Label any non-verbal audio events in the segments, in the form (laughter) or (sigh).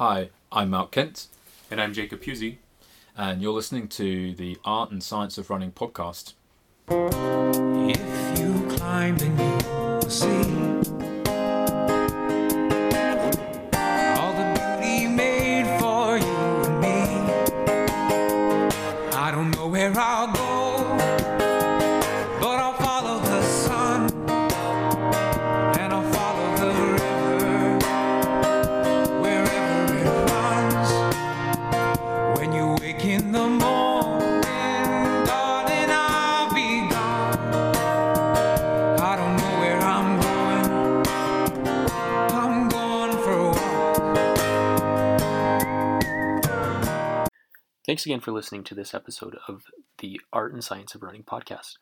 Hi, I'm Malc Kent, And I'm Jacob Puzey. and you're listening to the Art and Science of Running podcast. If you climb, then you will see Thanks again for listening to this episode of the Art and Science of Running podcast.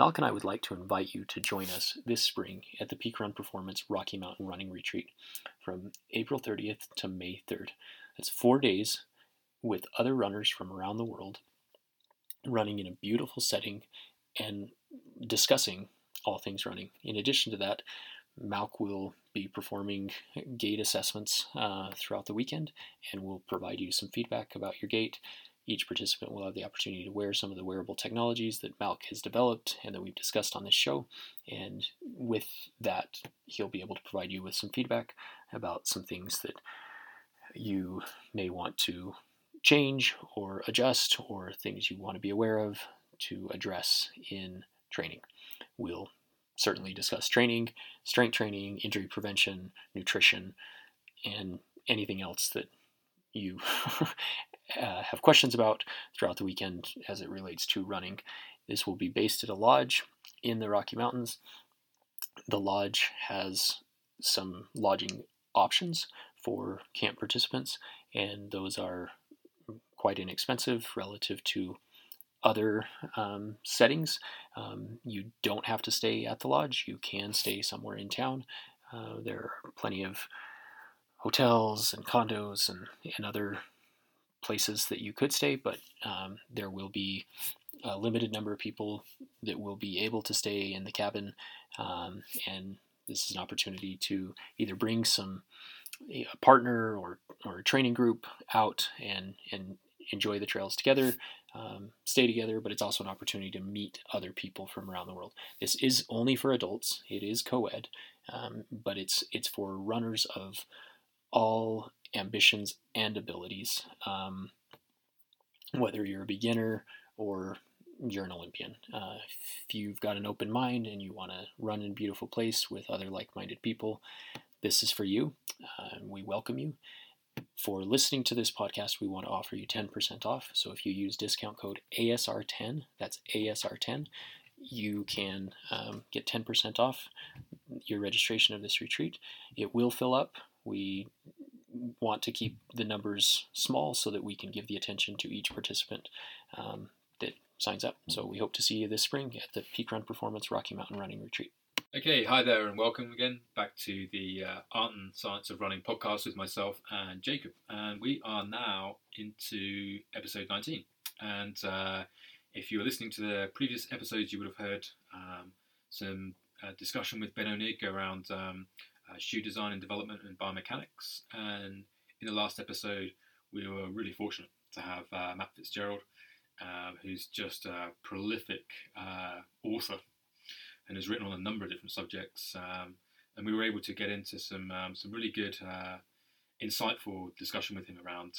Malc and I would like to invite you to join us this spring at the Peak Run Performance Rocky Mountain Running Retreat from April 30th to May 3rd. That's four days with other runners from around the world running in a beautiful setting and discussing all things running. In addition to that, Malc will be performing gait assessments uh, throughout the weekend and will provide you some feedback about your gait. Each participant will have the opportunity to wear some of the wearable technologies that Malc has developed and that we've discussed on this show. And with that, he'll be able to provide you with some feedback about some things that you may want to change or adjust or things you want to be aware of to address in training. We'll certainly discuss training, strength training, injury prevention, nutrition, and anything else that you (laughs) uh, have questions about throughout the weekend as it relates to running. This will be based at a lodge in the Rocky Mountains. The lodge has some lodging options for camp participants, and those are quite inexpensive relative to other um, settings. Um, you don't have to stay at the lodge, you can stay somewhere in town. Uh, there are plenty of hotels and condos and, and other places that you could stay, but um, there will be a limited number of people that will be able to stay in the cabin, um, and this is an opportunity to either bring some a partner or or a training group out and and enjoy the trails together, um, stay together, but it's also an opportunity to meet other people from around the world. This is only for adults. It is co-ed, um, but it's it's for runners of all ambitions and abilities, um, whether you're a beginner or you're an Olympian. Uh, if you've got an open mind and you want to run in a beautiful place with other like-minded people, this is for you. Uh, we welcome you. For listening to this podcast, we want to offer you 10% off. So if you use discount code ASR10, that's ASR10, you can um, get 10% off your registration of this retreat. It will fill up. We want to keep the numbers small so that we can give the attention to each participant um, that signs up. So we hope to see you this spring at the Peak Run Performance Rocky Mountain Running Retreat. Okay, hi there, and welcome again back to the uh, Art and Science of Running podcast with myself and Jacob. And we are now into episode 19. And uh, if you were listening to the previous episodes, you would have heard um, some uh, discussion with Benno Nigg around um, uh, shoe design and development and biomechanics. And in the last episode, we were really fortunate to have uh, Matt Fitzgerald, uh, who's just a prolific uh, author and has written on a number of different subjects. Um, and we were able to get into some um, some really good, uh, insightful discussion with him around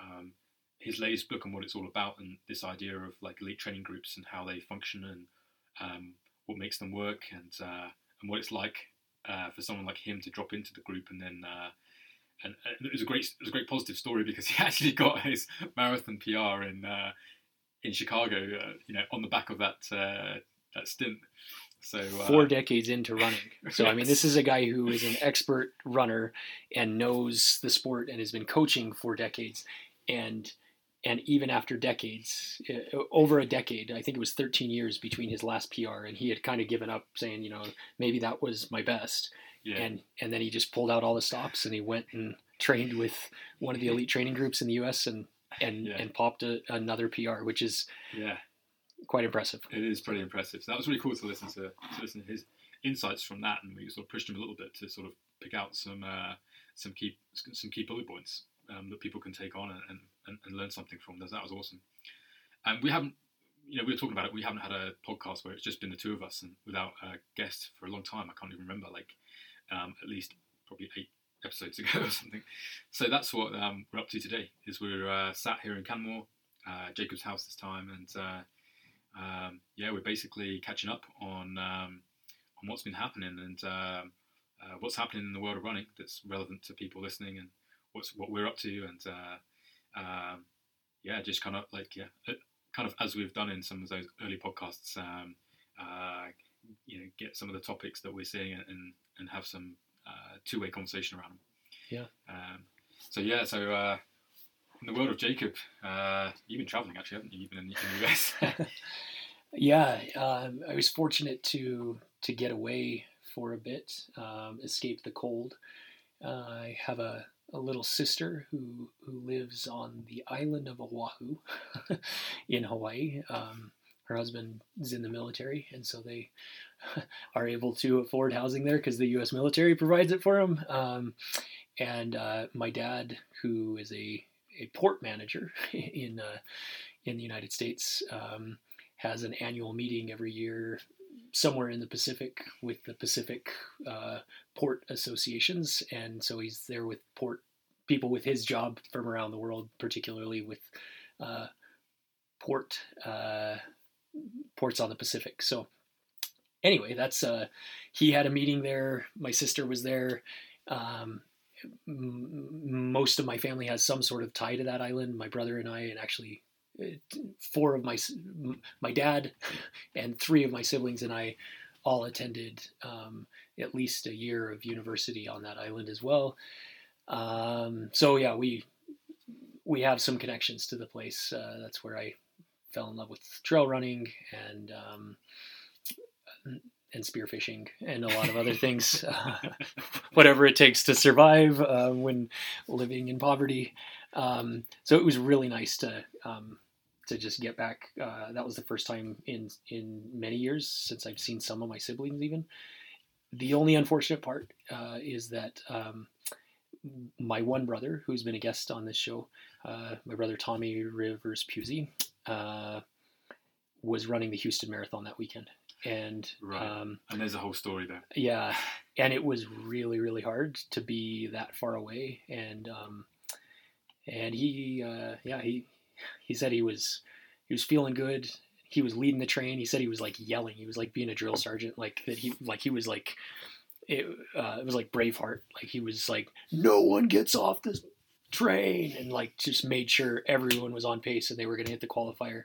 um, his latest book and what it's all about, and this idea of like elite training groups and how they function and um, what makes them work, and uh, and what it's like uh, for someone like him to drop into the group and then. Uh, and, it was a great, it was a great positive story because (laughs) he actually got his marathon PR in uh, in Chicago, uh, you know, on the back of that that stint. So uh, four decades into running. (laughs) So I mean, this is a guy who is an expert runner and knows the sport and has been coaching for decades, and and even after decades, uh, over a decade, I think it was 13 years between his last PR, and he had kind of given up, saying, you know, maybe that was my best. yeah, And and then he just pulled out all the stops and he went and trained with one of the elite training groups in the U.S. and and (laughs) Yeah. and popped a, another PR, which is yeah, quite impressive. it is pretty impressive. So that was really cool to listen to to listen to his insights from that, and we sort of pushed him a little bit to sort of pick out some uh, some key some key bullet points. Um, that people can take on and, and, and learn something from. That was awesome. And we haven't, you know, we were talking about it. We haven't had a podcast where it's just been the two of us and without a guest for a long time. I can't even remember, like um, at least probably eight episodes (laughs) ago or something. So that's what um, we're up to today. Is we're uh, sat here in Canmore, uh, Jacob's house this time, and uh, um, yeah, we're basically catching up on um, on what's been happening and um, uh, what's happening in the world of running that's relevant to people listening and what's what we're up to and uh, um, yeah, just kind of like yeah, uh, kind of as we've done in some of those early podcasts, um, uh, you know, get some of the topics that we're seeing and and have some uh, two way conversation around them. Yeah. Um, so yeah, so uh, in the world of Jacob, uh, you've been traveling actually, haven't you? You've been in, in the US. (laughs) (laughs) yeah, um, I was fortunate to to get away for a bit, um, escape the cold. Uh, I have a, a little sister who who lives on the island of Oahu (laughs) in Hawaii. Um, her husband is in the military, and so they (laughs) are able to afford housing there because the U.S. military provides it for them. Um, and uh, my dad, who is a, a port manager (laughs) in uh, in the United States, um, has an annual meeting every year somewhere in the Pacific with the Pacific uh, port associations, and so he's there with port people with his job from around the world, particularly with uh, port uh, ports on the Pacific. So anyway, that's uh, he had a meeting there. My sister was there. Um, m- most of my family has some sort of tie to that island. My brother and I, and actually four of my my dad and three of my siblings and I all attended um, at least a year of university on that island as well. Um, so yeah, we we have some connections to the place. Uh, that's where I fell in love with trail running and um, and spearfishing and a lot of other things, (laughs) uh, whatever it takes to survive uh, when living in poverty. Um, so it was really nice to um, to just get back. Uh, that was the first time in in many years since I've seen some of my siblings. Even the only unfortunate part uh, is that um, my one brother, who's been a guest on this show, uh, my brother Tommy Rivers Puzey, uh, was running the Houston Marathon that weekend and right. um, and there's a whole story there. Yeah, and it was really really hard to be that far away, and um, and he uh, yeah he he said he was he was feeling good. He was leading the train. He said he was like yelling. He was like being a drill sergeant, like that. He like he was like it. Uh, it was like Braveheart. Like he was like no one gets off this train, and like just made sure everyone was on pace and they were going to hit the qualifier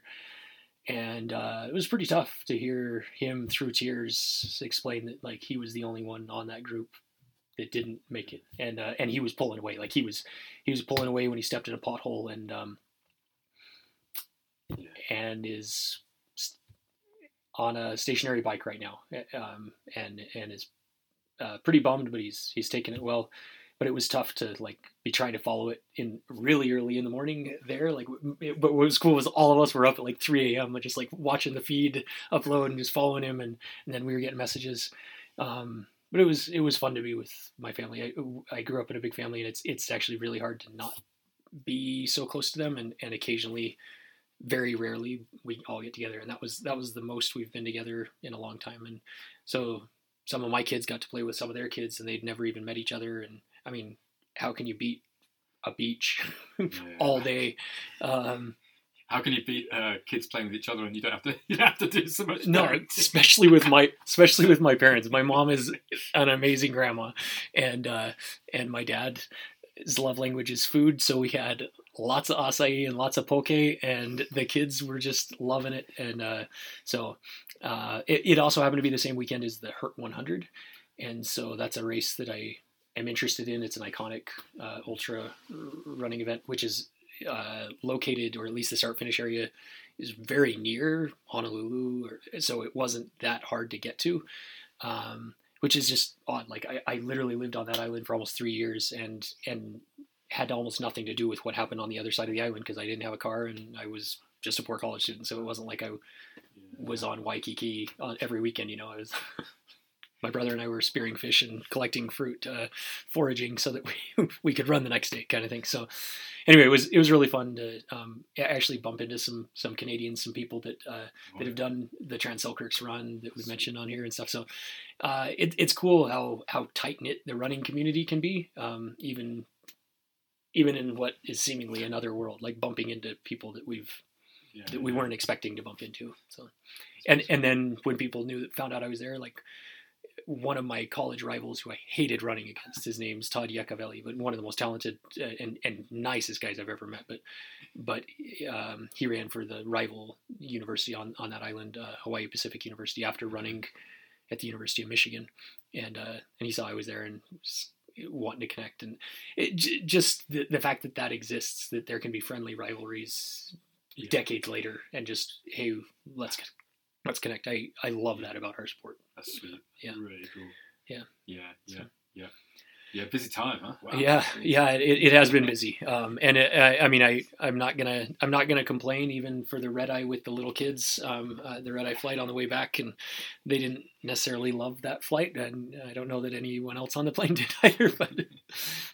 and uh, it was pretty tough to hear him through tears explain that like he was the only one on that group that didn't make it, and uh, and he was pulling away like he was he was pulling away when he stepped in a pothole and um, and is on a stationary bike right now, um, and and is uh, pretty bummed, but he's he's taking it well but it was tough to like be trying to follow it in really early in the morning there. Like, it, but what was cool was all of us were up at like 3 a.m. just like watching the feed upload and just following him, and, and then we were getting messages. Um, but it was it was fun to be with my family. I, I grew up in a big family, and it's it's actually really hard to not be so close to them, and, and occasionally, very rarely, we all get together, and that was that was the most we've been together in a long time. And so some of my kids got to play with some of their kids, and they'd never even met each other, and I mean, how can you beat a beach (laughs) yeah. all day? Um, how can you beat uh, kids playing with each other and you don't have to (laughs) you don't have to do so much? No, (laughs) especially with my especially with my parents. My mom is an amazing grandma, and uh, and my dad his love language is food. So we had lots of acai and lots of poke, and the kids were just loving it. And uh, so uh, it, it also happened to be the same weekend as the Hurt 100, and so that's a race that I am interested in. It's an iconic uh, ultra running event, which is uh, located, or at least the start finish area is very near Honolulu, or, so it wasn't that hard to get to. Um, which is just odd. Like I, I literally lived on that island for almost three years, and and had almost nothing to do with what happened on the other side of the island because I didn't have a car and I was just a poor college student. So it wasn't like I was on Waikiki on every weekend. You know, I was. (laughs) my brother and I were spearing fish and collecting fruit, uh, foraging so that (laughs) we we could run the next day, kind of thing. So anyway, it was it was really fun to um, actually bump into some some Canadians, some people that uh, that have done the Trans Selkirks run that we mentioned on here and stuff. So uh, it, it's cool how how tight knit the running community can be, um, even even in what is seemingly another world, like bumping into people that we've Yeah, that we yeah. weren't expecting to bump into. So, and and then when people knew found out I was there, like one of my college rivals who I hated running against, his name's Todd Iacovelli, but one of the most talented uh, and and nicest guys I've ever met. But but um, he ran for the rival university on on that island, uh, Hawaii Pacific University, after running at the University of Michigan, and uh, and he saw I was there and. Was, wanting to connect and it, j- just the, the fact that that exists that there can be friendly rivalries Yeah. decades later and just hey let's let's connect i i love that about our sport That's sweet. Yeah. Really cool. Yeah. Yeah. Yeah. So- Yeah. Yeah. Busy time, huh? Wow. yeah yeah it, it has been busy um and it, I, I mean i i'm not gonna i'm not gonna complain even for the red eye with the little kids um uh, the red eye flight on the way back and they didn't necessarily love that flight and i don't know that anyone else on the plane (laughs) did either but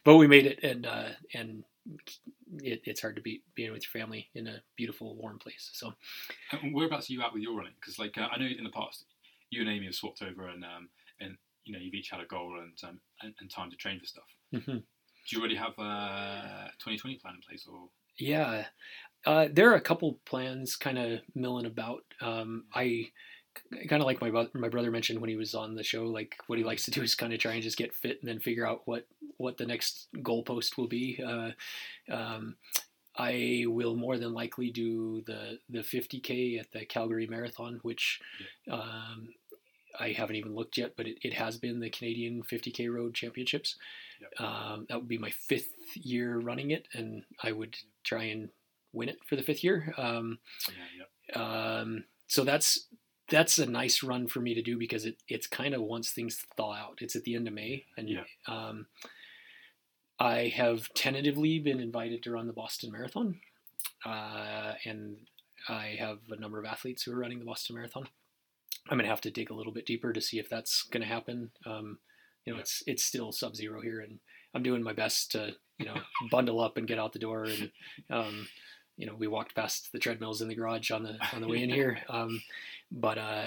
but we made it and uh and it, it's hard to beat being with your family in a beautiful warm place so And whereabouts are you at with your running? Because like uh, I know in the past you and Amy have swapped over and um and you know you've each had a goal and um and, and time to train for stuff. mhm. Do you already have a 2020 plan in place or? Yeah, uh, there are a couple plans kind of milling about. Um, I kind of like my my brother mentioned when he was on the show. Like what he likes to do is kind of try and just get fit and then figure out what what the next goalpost will be. Uh, um, I will more than likely do the the 50k at the Calgary Marathon, which um, I haven't even looked yet, but it, it has been the Canadian 50k Road Championships. Yep. Um, that would be my fifth year running it, and I would try and win it for the fifth year. Um, Yeah. Yeah. um, so that's that's a nice run for me to do because it, it's kind of once things thaw out. It's at the end of May, and Yeah. um, I have tentatively been invited to run the Boston Marathon, uh, and I have a number of athletes who are running the Boston Marathon. I'm gonna have to dig a little bit deeper to see if that's gonna happen. Um, you know, Yeah. it's it's still sub-zero here, and I'm doing my best to you know (laughs) bundle up and get out the door. And um, you know, we walked past the treadmills in the garage on the on the way in (laughs) here, um, but uh,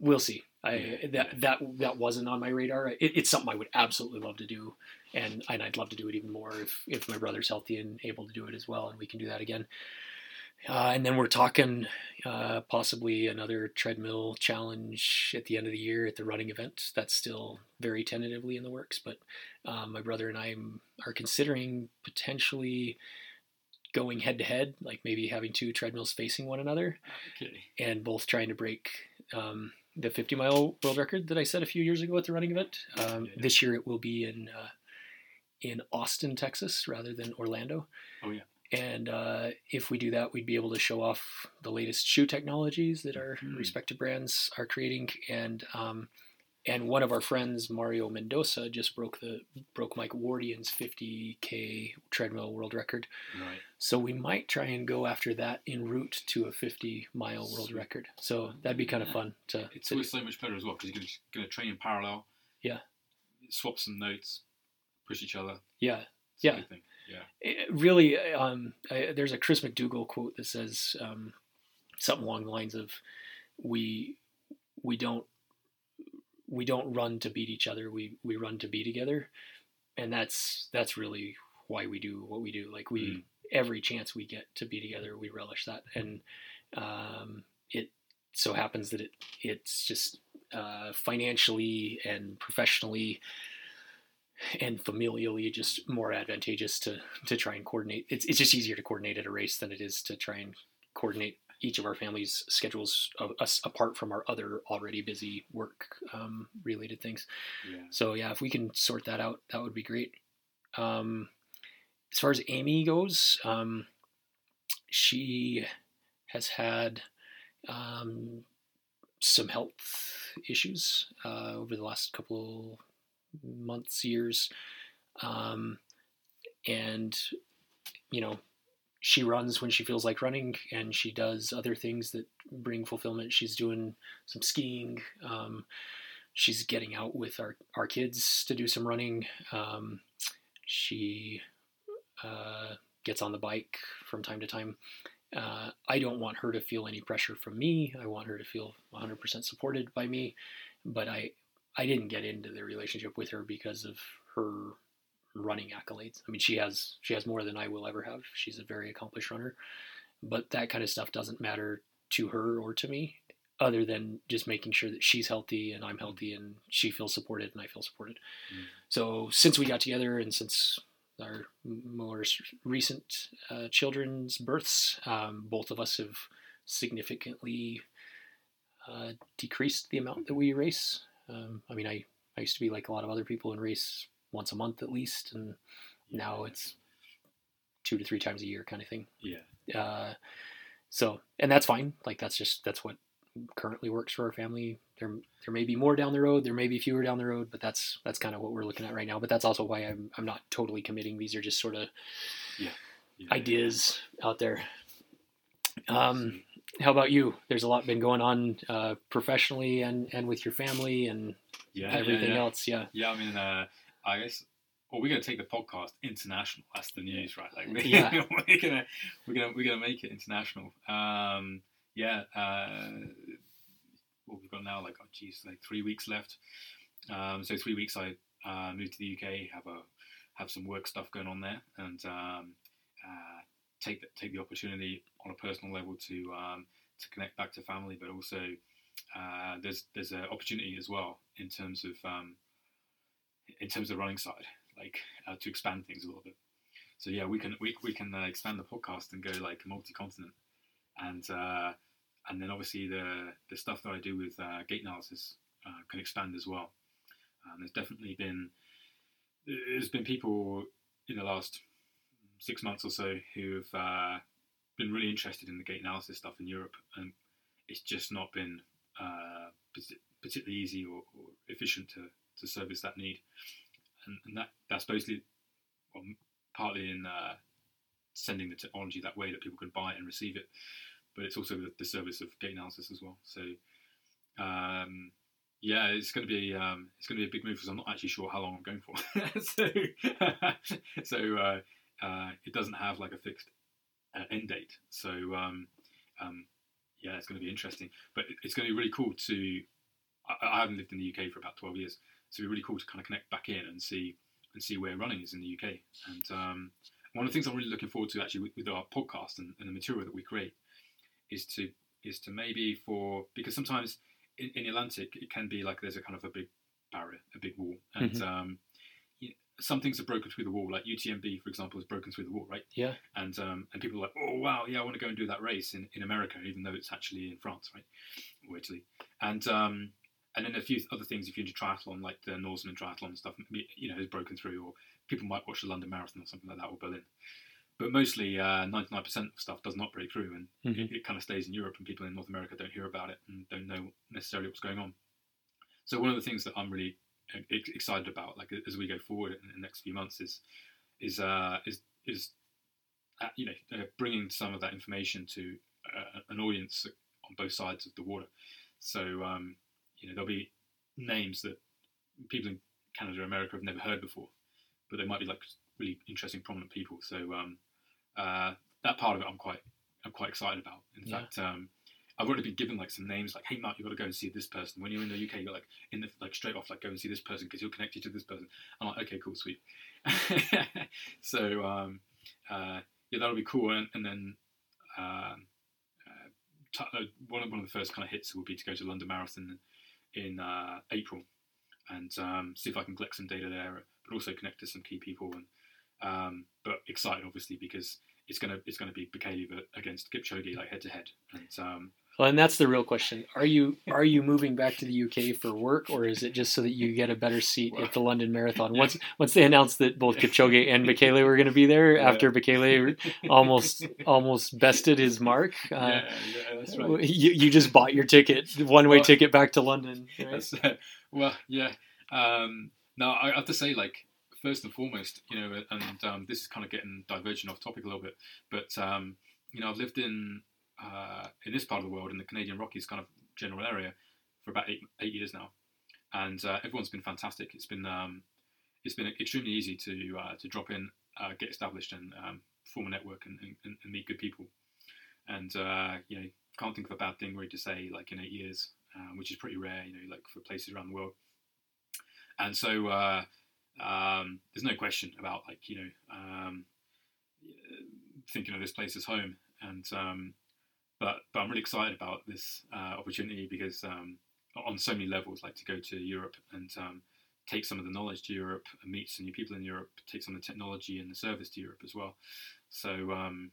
we'll see. I that that that wasn't on my radar. It, it's something I would absolutely love to do, and and I'd love to do it even more if if my brother's healthy and able to do it as well, and we can do that again. Uh, and then we're talking uh, possibly another treadmill challenge at the end of the year at the running event. That's still very tentatively in the works, but um, my brother and I are considering potentially going head to head, like maybe having two treadmills facing one another Okay. and both trying to break um, the 50 mile world record that I set a few years ago at the running event. Um, Yeah. This year it will be in uh, in Austin, Texas, rather than Orlando. Oh, yeah. And uh, if we do that, we'd be able to show off the latest shoe technologies that our Mhm. respective brands are creating. And um, and one of our friends, Mario Mendoza, just broke the broke Mike Wardian's 50k treadmill world record. Right. So we might try and go after that en route to a 50 mile world record. So that'd be kind of fun to. It's to always so much better as well because you're going to train in parallel. Yeah. Swap some notes, push each other. yeah, It's Yeah. Yeah. It really. Um, I, there's a Chris McDougall quote that says um, something along the lines of, "We we don't we don't run to beat each other. We we run to be together," and that's that's really why we do what we do. Like we Mm. every chance we get to be together, we relish that, and um, it so happens that it it's just uh, financially and professionally and familially just more advantageous to to try and coordinate. It's it's just easier to coordinate at a race than it is to try and coordinate each of our families' schedules of us apart from our other already busy work um, related things. Yeah. So yeah, if we can sort that out, that would be great. Um, as far as Amy goes, um, she has had um, some health issues uh, over the last couple months, years, um, and you know, she runs when she feels like running, and she does other things that bring fulfillment. She's doing some skiing. Um, she's getting out with our, our kids to do some running. Um, she uh, gets on the bike from time to time. Uh, I don't want her to feel any pressure from me. I want her to feel 100% supported by me. But I, I didn't get into the relationship with her because of her running accolades. I mean, she has she has more than I will ever have. She's a very accomplished runner, but that kind of stuff doesn't matter to her or to me, other than just making sure that she's healthy and I'm healthy and she feels supported and I feel supported. Mm. So since we got together and since our more recent uh, children's births, um, both of us have significantly uh, decreased the amount that we race. Um, I mean, I, I used to be like a lot of other people and race once a month at least, and now it's two to three times a year kind of thing. Yeah. Uh, so, and that's fine. Like that's just that's what currently works for our family. There, there may be more down the road. There may be fewer down the road, but that's that's kind of what we're looking at right now. But that's also why I'm I'm not totally committing. These are just sort of Yeah. ideas out there. Um, how about you? There's a lot been going on uh, professionally and and with your family and yeah, everything yeah, yeah. else. Yeah. Yeah, I mean, uh, I guess. Well, we're gonna take the podcast international. That's the news, right? Like, we, (laughs) Yeah. we're gonna we're gonna we're gonna make it international. Um, yeah. Uh, what we've got now, like, oh, geez, like three weeks left. Um, so three weeks, I uh, moved to the UK, have a have some work stuff going on there, and um, uh, take the, take the opportunity on a personal level to um, to connect back to family, but also uh, there's there's an opportunity as well in terms of um, in terms of running side, like uh, to expand things a little bit. So yeah, we can we, we can uh, expand the podcast and go like multi-continent, and uh, and then obviously the the stuff that I do with uh, gait analysis uh, can expand as well. Um, there's definitely been there's been people in the last six months or so who have uh, been really interested in the gait analysis stuff in Europe, and it's just not been uh, particularly easy or, or efficient to, to service that need, and, and that that's basically well, partly in uh, sending the technology that way that people can buy it and receive it, but it's also the, the service of gait analysis as well. So. Um, yeah, it's going to be um, it's going to be a big move because I'm not actually sure how long I'm going for. (laughs) so, (laughs) so uh, uh, it doesn't have like a fixed uh, end date. So um, um, yeah, it's going to be interesting. But it's going to be really cool to. I, I haven't lived in the UK for about 12 years, so it'd be really cool to kind of connect back in and see and see where running is in the UK. And um, one of the things I'm really looking forward to actually with, with our podcast and, and the material that we create is to is to maybe for because sometimes in, in the Atlantic it can be like there's a kind of a big barrier, a big wall, and um, y- some things are broken through the wall. Like UTMB, for example, is broken through the wall, right? Yeah. And um, and people are like, oh wow, yeah, I want to go and do that race in, in America, even though it's actually in France, right, or Italy. And um, and then a few other things if you're into triathlon, like the Norseman triathlon and stuff, you know, is broken through, or people might watch the London Marathon or something like that, or Berlin. But mostly, uh, 99% of stuff does not break through, and Mhm. it, it kind of stays in Europe, and people in North America don't hear about it and don't know necessarily what's going on. So one of the things that I'm really excited about, like as we go forward in the next few months, is is uh, is is uh, you know uh, bringing some of that information to uh, an audience on both sides of the water. So um, you know there'll be names that people in Canada or America have never heard before, but they might be like really interesting, prominent people. So um, uh, that part of it, I'm quite I'm quite excited about. In Yeah. fact. Um, I've already been given like some names, like, "Hey, Mark, you've got to go and see this person." When you're in the UK, you're like in the like straight off, like, "Go and see this person because he'll connect you to this person." I'm like, "Okay, cool, sweet." (laughs) so um, uh, yeah, that'll be cool. And, and then um, uh, t- uh, one of one of the first kind of hits will be to go to London Marathon in uh, April and um, see if I can collect some data there, but also connect to some key people. And um, but excited obviously because it's gonna it's gonna be Bekele against Kipchoge like head to head, and um, Well, and that's the real question. Are you are you moving back to the UK for work, or is it just so that you get a better seat at the London Marathon? (laughs) Once once they announced that both Kipchoge and Bekele were going to be there, Yeah. after Bekele almost almost bested his mark, uh, yeah, yeah, that's right. you you just bought your ticket, one way Well- ticket back to London. right? Uh, well, yeah. Um, no, I have to say, like, first and foremost, you know, and um, this is kind of getting diverging off topic a little bit, but um, you know, I've lived in uh, in this part of the world, in the Canadian Rockies kind of general area, for about eight eight years now, and uh, everyone's been fantastic. It's been um, it's been extremely easy to uh, to drop in, uh, get established, and um, form a network and, and, and meet good people. And uh, you know, can't think of a bad thing really to say like in eight years, um, which is pretty rare. You know, like for places around the world. And so uh, um, there's no question about like you know um, thinking of this place as home. And um, but but I'm really excited about this uh, opportunity because um, on so many levels, like to go to Europe and um, take some of the knowledge to Europe and meet some new people in Europe, take some of the technology and the service to Europe as well. So um,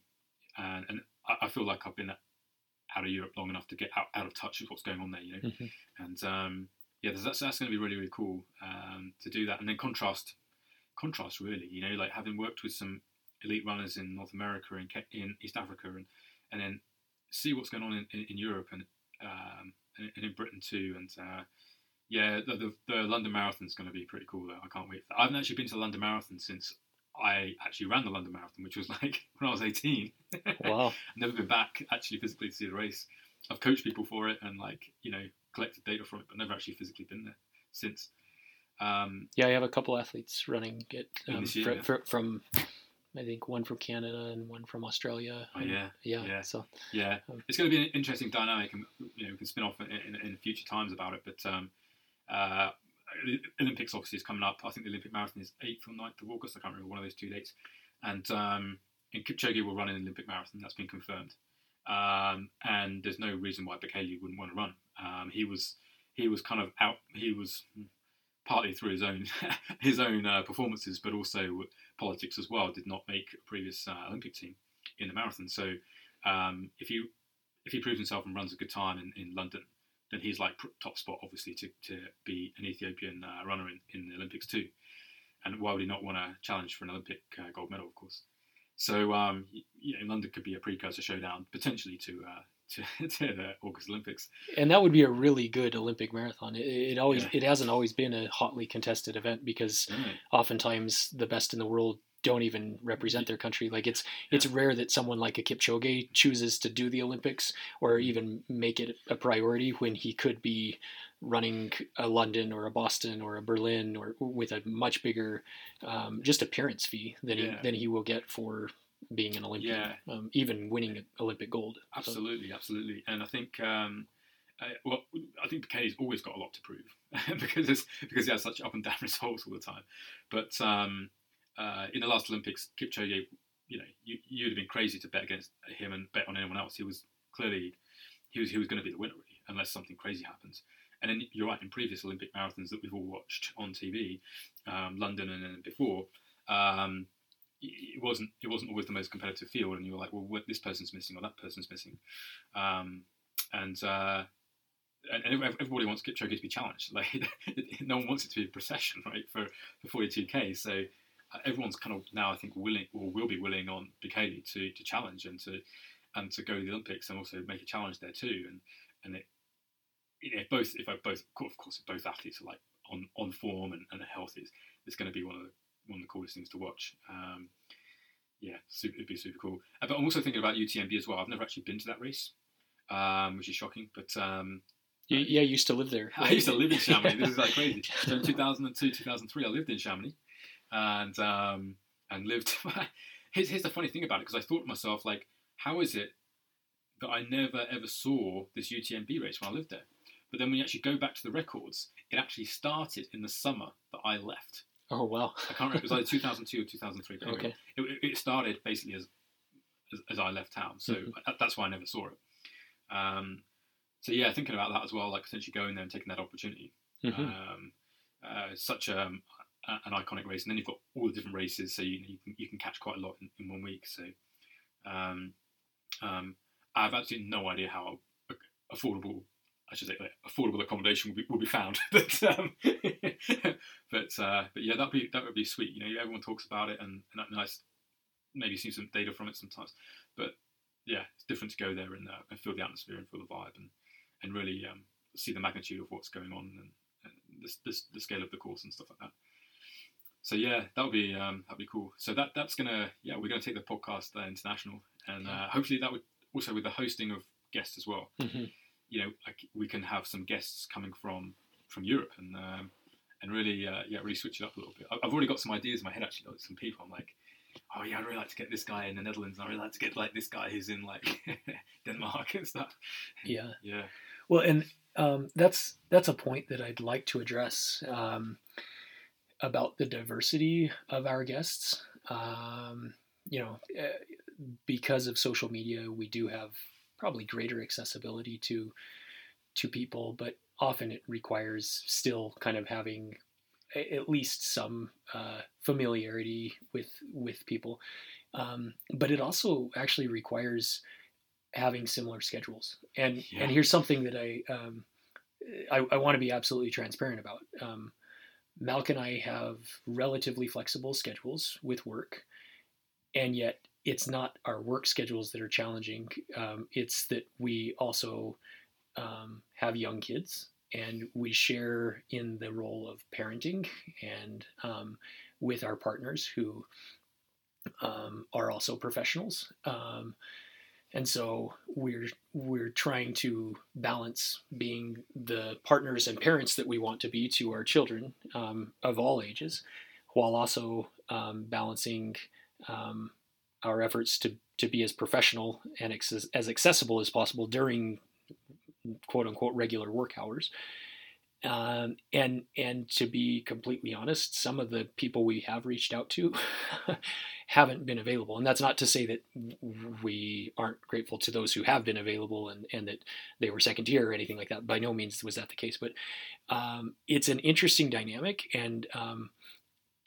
and, and I, I feel like I've been out of Europe long enough to get out, out of touch with what's going on there, you know. Mhm. And um, yeah, that's that's going to be really really cool um, to do that, and then contrast contrast really, you know, like having worked with some elite runners in North America and in East Africa, and and then see what's going on in, in, in Europe and, um, and and in Britain too, and uh, yeah, the, the, the London Marathon is going to be pretty cool though. I can't wait. For that. I haven't actually been to the London Marathon since I actually ran the London Marathon, which was (laughs) like when I was 18. Wow. (laughs) never been back actually physically to see the race. I've coached people for it and like you know collected data from it, but never actually physically been there since. Um, Yeah, I have a couple athletes running it um, year, fr- yeah. fr- from, I think one from Canada and one from Australia. Oh, yeah, yeah, yeah. So yeah, Um, it's going to be an interesting dynamic, and you know we can spin off in, in, in future times about it. But um, uh, the Olympics obviously is coming up. I think the Olympic marathon is 8th or 9th of August. I can't remember one of those two dates. And um, and Kipchoge will run an Olympic marathon. That's been confirmed. Um, and there's no reason why Bekele wouldn't want to run. Um, he was he was kind of out. He was partly through his own (laughs) his own uh, performances, but also politics as well. Did not make a previous uh, Olympic team in the marathon. So um, if you if he proves himself and runs a good time in, in London, then he's like top spot obviously to, to be an Ethiopian uh, runner in, in the Olympics too. And why would he not want to challenge for an Olympic uh, gold medal, of course? So um, know, London could be a precursor showdown potentially to uh, to, (laughs) to the August Olympics. and that would be a really good Olympic marathon. It, it always Yeah. it hasn't always been a hotly contested event because Right. oftentimes the best in the world don't even represent their country. Like it's it's rare that someone like a Kipchoge chooses to do the Olympics or even make it a priority when he could be running a London or a Boston or a Berlin or with a much bigger um, just appearance fee than Yeah. he than he will get for being an Olympian, Yeah. um, even winning Olympic gold. So- Absolutely, absolutely, and I think um, uh, well, I think Bekele's always got a lot to prove (laughs) because it's, because he has such up and down (laughs) results all the time. But um, uh, in the last Olympics, Kipchoge, you know, you, you'd have been crazy to bet against him and bet on anyone else. He was clearly he was he was going to be the winner really, unless something crazy happens. And then you're right in previous Olympic marathons that we've all watched on TV, um, London and then before. Um, it wasn't it wasn't always the most competitive field, and you were like, well, what, this person's missing or that person's missing, um, and, uh, and and everybody wants Kipchoge to be challenged. (laughs) Like (laughs) no one wants it to be a procession, (laughs) right? For for 42k, so uh, everyone's kind of now I think willing or will be willing on Bekele to to challenge and to and to go to the Olympics and also make a challenge there too, and and it. If both, if both, of course, if both athletes are like on, on form and, and healthy, it's, it's going to be one of the one of the coolest things to watch. Um, yeah, super, it'd be super cool. Uh, but I'm also thinking about UTMB as well. I've never actually been to that race, um, which is shocking. But um, You, yeah, you used to live there. (laughs) I used to live in Chamonix. This is like (laughs) crazy. So in 2002, 2003, I lived in Chamonix, and um, and lived. (laughs) here's, here's the funny thing about it because I thought to myself like, how is it that I never ever saw this UTMB race when I lived there? But then when you actually go back to the records, it actually started in the summer that I left. Oh wow. I can't remember. It was either 2002 or 2003. (laughs) But Okay. it, it- started basically as as, as I left town, so Mhm. that's why I never saw it. Um, so yeah, thinking about that as well, like potentially going there and taking that opportunity. Mhm. Um, uh, such a, a- an iconic race, and then you've got all the different races, so you, you can you can catch quite a lot in, in one week. So um, um, I have absolutely no idea how affordable. I should say like, affordable accommodation will be, will be found, (laughs) but um, (laughs) but uh, but yeah, that be that would be sweet. You know, everyone talks about it, and, and that nice maybe see some data from it sometimes. But yeah, it's different to go there and, uh, and feel the atmosphere and feel the vibe and and really um, see the magnitude of what's going on and, and the, scale of the course and stuff like that. So yeah, that'll be um, that'll be cool. So that that's gonna yeah we're gonna take the podcast uh, international and uh, hopefully that would also with the hosting of guests as well. Mhm. You know, like we can have some guests coming from from Europe and um, and really uh, yeah really switch it up a little bit. I've already got some ideas in my head actually. Like some people, I'm like, oh yeah, I'd really like to get this guy in the Netherlands. and I'd really like to get like this guy who's in like (laughs) Denmark and stuff. Yeah. Yeah, Well, and um, that's that's a point that I'd like to address um, about the diversity of our guests. Um, you know, eh, because of social media, we do have probably greater accessibility to to people, but often it requires still kind of having at least some uh, familiarity with with people. Um, but it also actually requires having similar schedules. And Yeah. and here's something that I um, I, I want to be absolutely transparent about. Um, Malc and I have relatively flexible schedules with work, and yet it's not our work schedules that are challenging. Um, it's that we also um, have young kids, and we share in the role of parenting and um, with our partners who um, are also professionals. Um, and so we're we're trying to balance being the partners and parents that we want to be to our children um, of all ages, while also balancing um, our efforts to to be as professional and ex- as accessible as possible during quote unquote regular work hours. Um, and and to be completely honest, some of the people we have reached out to (laughs) haven't been available, and that's not to say that we aren't grateful to those who have been available and, and that they were second tier or anything like that. By no means was that the case, but um, it's an interesting dynamic, and um,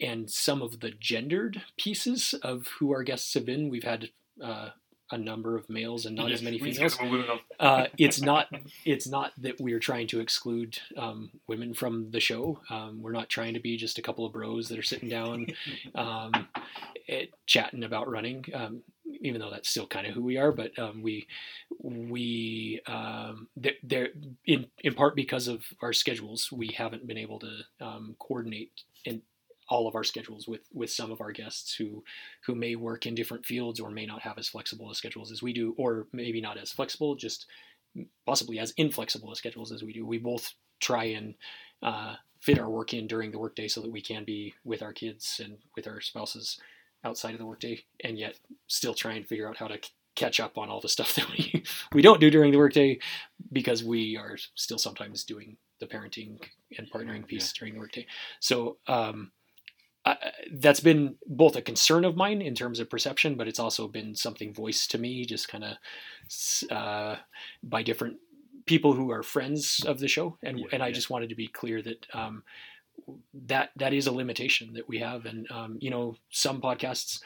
and some of the gendered pieces of who our guests have been, we've had uh, a number of males and not Yeah, as many we need to get females some more women on. uh, it's not it's not that we're trying to exclude um, women from the show. Um, we're not trying to be just a couple of bros that are sitting down (laughs) um, eh, chatting about running. Um, even though that's still kind of who we are, but um, we we um, they're in in part because of our schedules, we haven't been able to um, coordinate in all of our schedules with with some of our guests who who may work in different fields or may not have as flexible a schedules as we do, or maybe not as flexible, just possibly as inflexible a schedules as we do. We both try and uh, fit our work in during the workday so that we can be with our kids and with our spouses outside of the workday, and yet still try and figure out how to c- catch up on all the stuff (laughs) that we we don't do during the workday because we are still sometimes doing the parenting and partnering piece during the workday. So um, That's been both a concern of mine in terms of perception, but it's also been something voiced to me just kind of uh, by different people who are friends of the show, and Yeah, and I yeah. just wanted to be clear that. Um, that that is a limitation that we have, and um, you know, some podcasts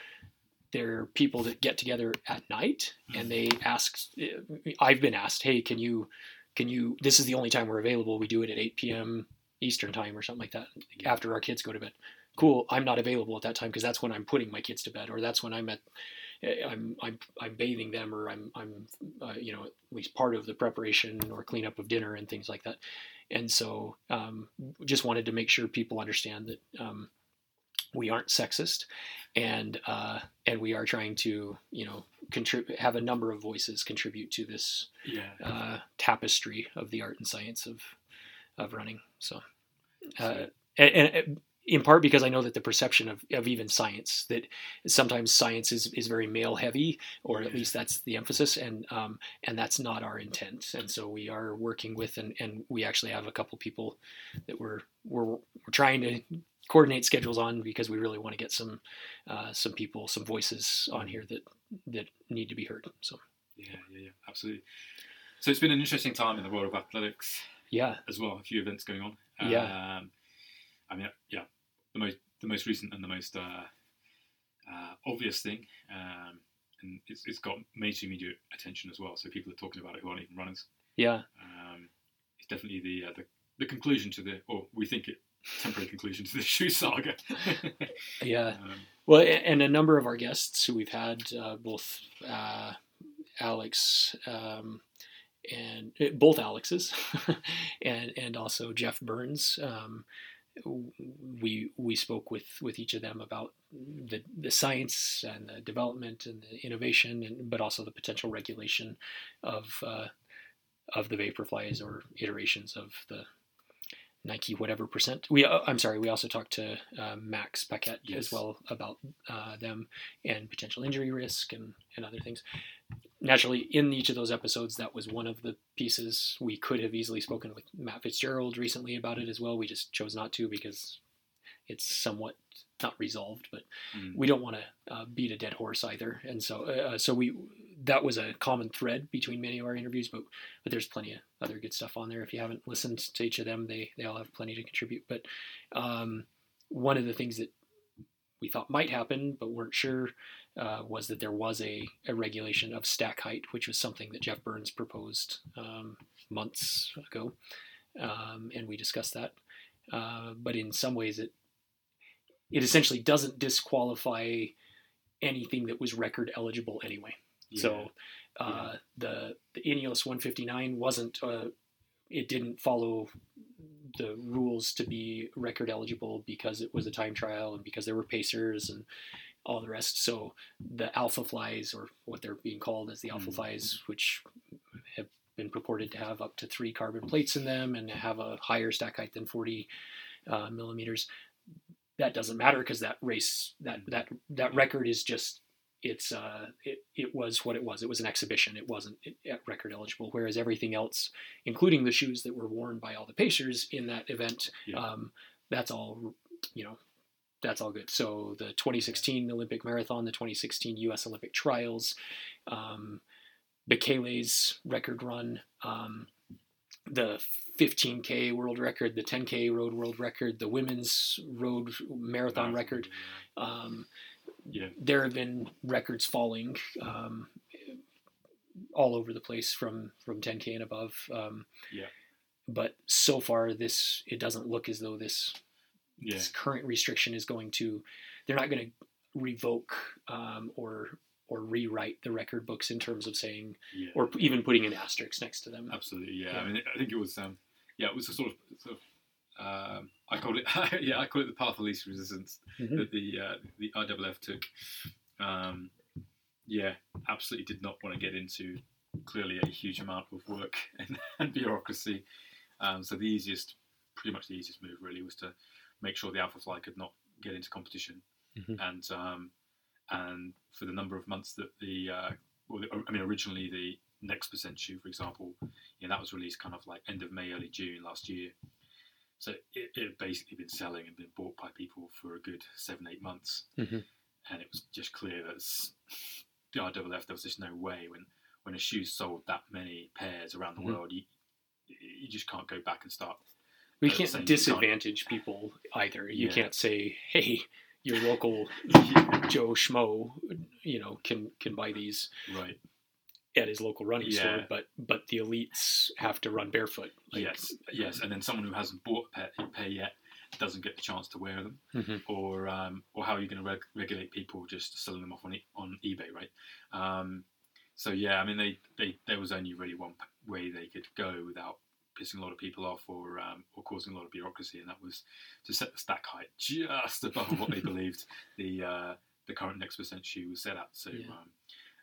they're people that get together at night and they ask. I've been asked, "Hey, can you, can you? This is the only time we're available. We do it at 8 p.m. Eastern time or something like that after our kids go to bed." Cool. I'm not available at that time because that's when I'm putting my kids to bed, or that's when I'm at. I'm I'm I'm bathing them, or I'm I'm uh, you know at least part of the preparation or cleanup of dinner and things like that. And so, um, just wanted to make sure people understand that um, we aren't sexist, and uh, and we are trying to you know contribute have a number of voices contribute to this Yeah. uh, tapestry of the art and science of of running. So, uh, and, and in part because I know that the perception of, of even science that sometimes science is, is very male heavy, or at least that's the emphasis, and um, and that's not our intent. And so we are working with, and, and we actually have a couple people that we're we're, we're trying to coordinate schedules on because we really want to get some uh, some people, some voices on here that that need to be heard. So Yeah, yeah, yeah, absolutely. So it's been an interesting time in the world of athletics yeah, as well. A few events going on. Yeah. Um, I mean, yeah, the most the most recent and the most uh, uh, obvious thing, um, and it's, it's got mainstream media attention as well. So people are talking about it who aren't even runners. yeah, Um, it's definitely the, uh, the the conclusion to the, or we think it temporary conclusion to the (laughs) shoe saga. (laughs) yeah. um, Well, and a number of our guests who we've had, uh, both uh, Alex um, and uh, both Alexes, (laughs) and and also Geoff Burns. Um, we we spoke with with each of them about the the science and the development and the innovation, and but also the potential regulation of uh, of the vaporflies or iterations of the Nike whatever percent. We uh, I'm sorry. We also talked to uh, Max Paquette Yes. as well about uh, them and potential injury risk and and other things. Naturally, in each of those episodes, that was one of the pieces we could have easily spoken with Matt Fitzgerald recently about it as well. We just chose not to because it's somewhat not resolved, but Mm. we don't want to uh, beat a dead horse either. And so, uh, so we that was a common thread between many of our interviews, but but there's plenty of other good stuff on there. If you haven't listened to each of them, they they all have plenty to contribute. But um, one of the things that we thought might happen, but weren't sure, uh, was that there was a, a regulation of stack height, which was something that Geoff Burns proposed um, months ago, um, and we discussed that. Uh, but in some ways, it it essentially doesn't disqualify anything that was record eligible anyway. Yeah. So uh, the the Ineos 159 wasn't uh, it didn't follow the rules to be record eligible because it was a time trial and because there were pacers and all the rest. So the alpha flies, or what they're being called as the alpha Mm. flies, which have been purported to have up to three carbon plates in them and have a higher stack height than 40 uh, millimeters. That doesn't matter because that race, that that that record is just it's uh it, it was what it was. It was an exhibition. It wasn't record eligible. Whereas everything else, including the shoes that were worn by all the pacers in that event, Yeah. um, that's all you know. That's all good. So the 2016 Olympic Marathon, the 2016 U.S. Olympic Trials, um, Bekele's record run, um, the 15K world record, the 10K road world record, the women's road marathon record. Um, Yeah. There have been records falling um, all over the place from from 10K and above. Um, Yeah. But so far, this it doesn't look as though this Yeah. this current restriction is going to. They're not going to revoke um, or or rewrite the record books in terms of saying Yeah. or even putting an asterisk next to them. Absolutely, yeah. Yeah. I mean, I think it was, um, yeah, it was a sort of, sort of um, I call it, (laughs) yeah, I call it the path of least resistance Mhm. that the uh, the IAAF took. Um, yeah, absolutely did not want to get into clearly a huge amount of work (laughs) and, and bureaucracy. Um, so the easiest, pretty much the easiest move really was to make sure the Alpha Fly could not get into competition, Mhm. and um, and for the number of months that the, uh, well, the, I mean, originally the next percent shoe, for example, yeah, that was released kind of like end of May, early June last year. So it, it had basically been selling and been bought by people for a good seven, eight months, Mhm. and it was just clear that the IAAF there was just no way when when a shoe sold that many pairs around the Mhm. world, you you just can't go back and start. We can't same- you can't- disadvantage people either. You Yeah. can't say, "Hey, your local (laughs) Joe Schmo, you know, can can buy these right. At his local running Yeah. store, but but the elites have to run barefoot." Like, yes, yes, and then someone who hasn't bought a pair, a pair yet doesn't get the chance to wear them, Mhm. or um, or how are you going to reg- regulate people just selling them off on e- on eBay, right? Um, so yeah, I mean, they, they there was only really one p- way they could go without pissing a lot of people off or um, or causing a lot of bureaucracy, and that was to set the stack height just above what they (laughs) believed the uh, the current next percent shoe was set at. So, Yeah. um,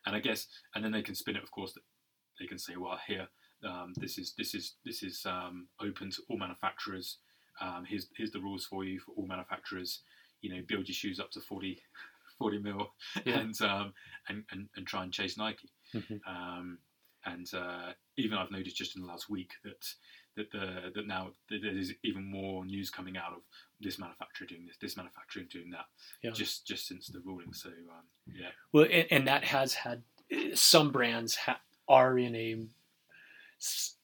and I guess, and then they can spin it, of course. They can say, well, here um, this is this is this is um, open to all manufacturers. Um, here's here's the rules for you for all manufacturers. You know, build your shoes up to 40, (laughs) 40 mil, Yeah. and, um, and and and try and chase Nike. Mhm. Um, and uh, even I've noticed just in the last week that that the that now that there's even more news coming out of this manufacturer doing this, this manufacturer doing that, Yeah. just just since the ruling. So um, yeah, Well, and, and that has had some brands ha- are in a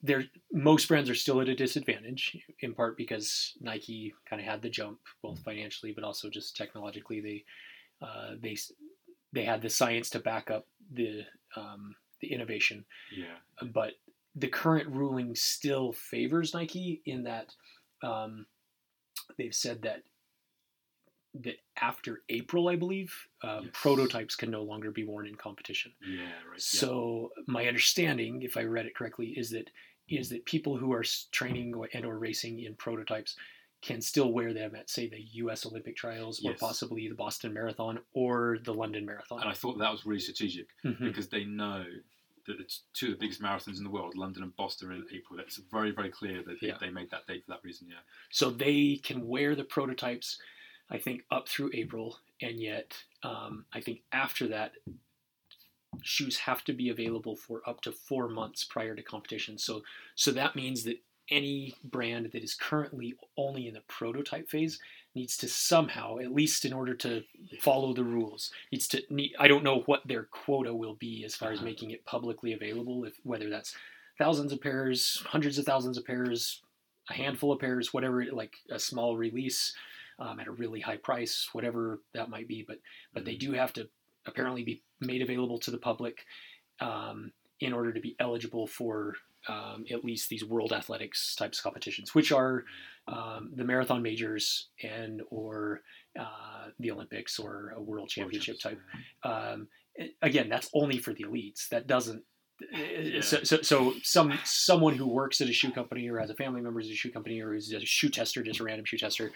there. Most brands are still at a disadvantage, in part because Nike kind of had the jump, both financially but also just technologically. They uh, they they had the science to back up the um, the innovation, yeah, but the current ruling still favors Nike in that um, they've said that that after April, I believe, um, Yes. prototypes can no longer be worn in competition. yeah, right. yeah. So my understanding, if I read it correctly, is that is that people who are training or- and or racing in prototypes can still wear them at say the U.S. Olympic trials or possibly the Boston Marathon or the London Marathon. and I thought that was really strategic Mhm. because they know the, the two of the biggest marathons in the world, London and Boston, are in April. That's very very clear that they, Yeah. they made that date for that reason. Yeah. So they can wear the prototypes, I think, up through April, and yet um, I think after that, shoes have to be available for up to four months prior to competition. So so that means that any brand that is currently only in the prototype phase needs to somehow, at least in order to follow the rules, needs to need. I don't know what their quota will be as far as Uh-huh. making it publicly available. If whether that's thousands of pairs, hundreds of thousands of pairs, a handful of pairs, whatever, like a small release um, at a really high price, whatever that might be. But but they do have to apparently be made available to the public um, in order to be eligible for um, at least these world athletics types of competitions, which are um, the marathon majors and or uh, the Olympics or a world championship type. Um, again, that's only for the elites. That doesn't. So, so, so some someone who works at a shoe company or has a family member as a shoe company or is a shoe tester, just a random shoe tester,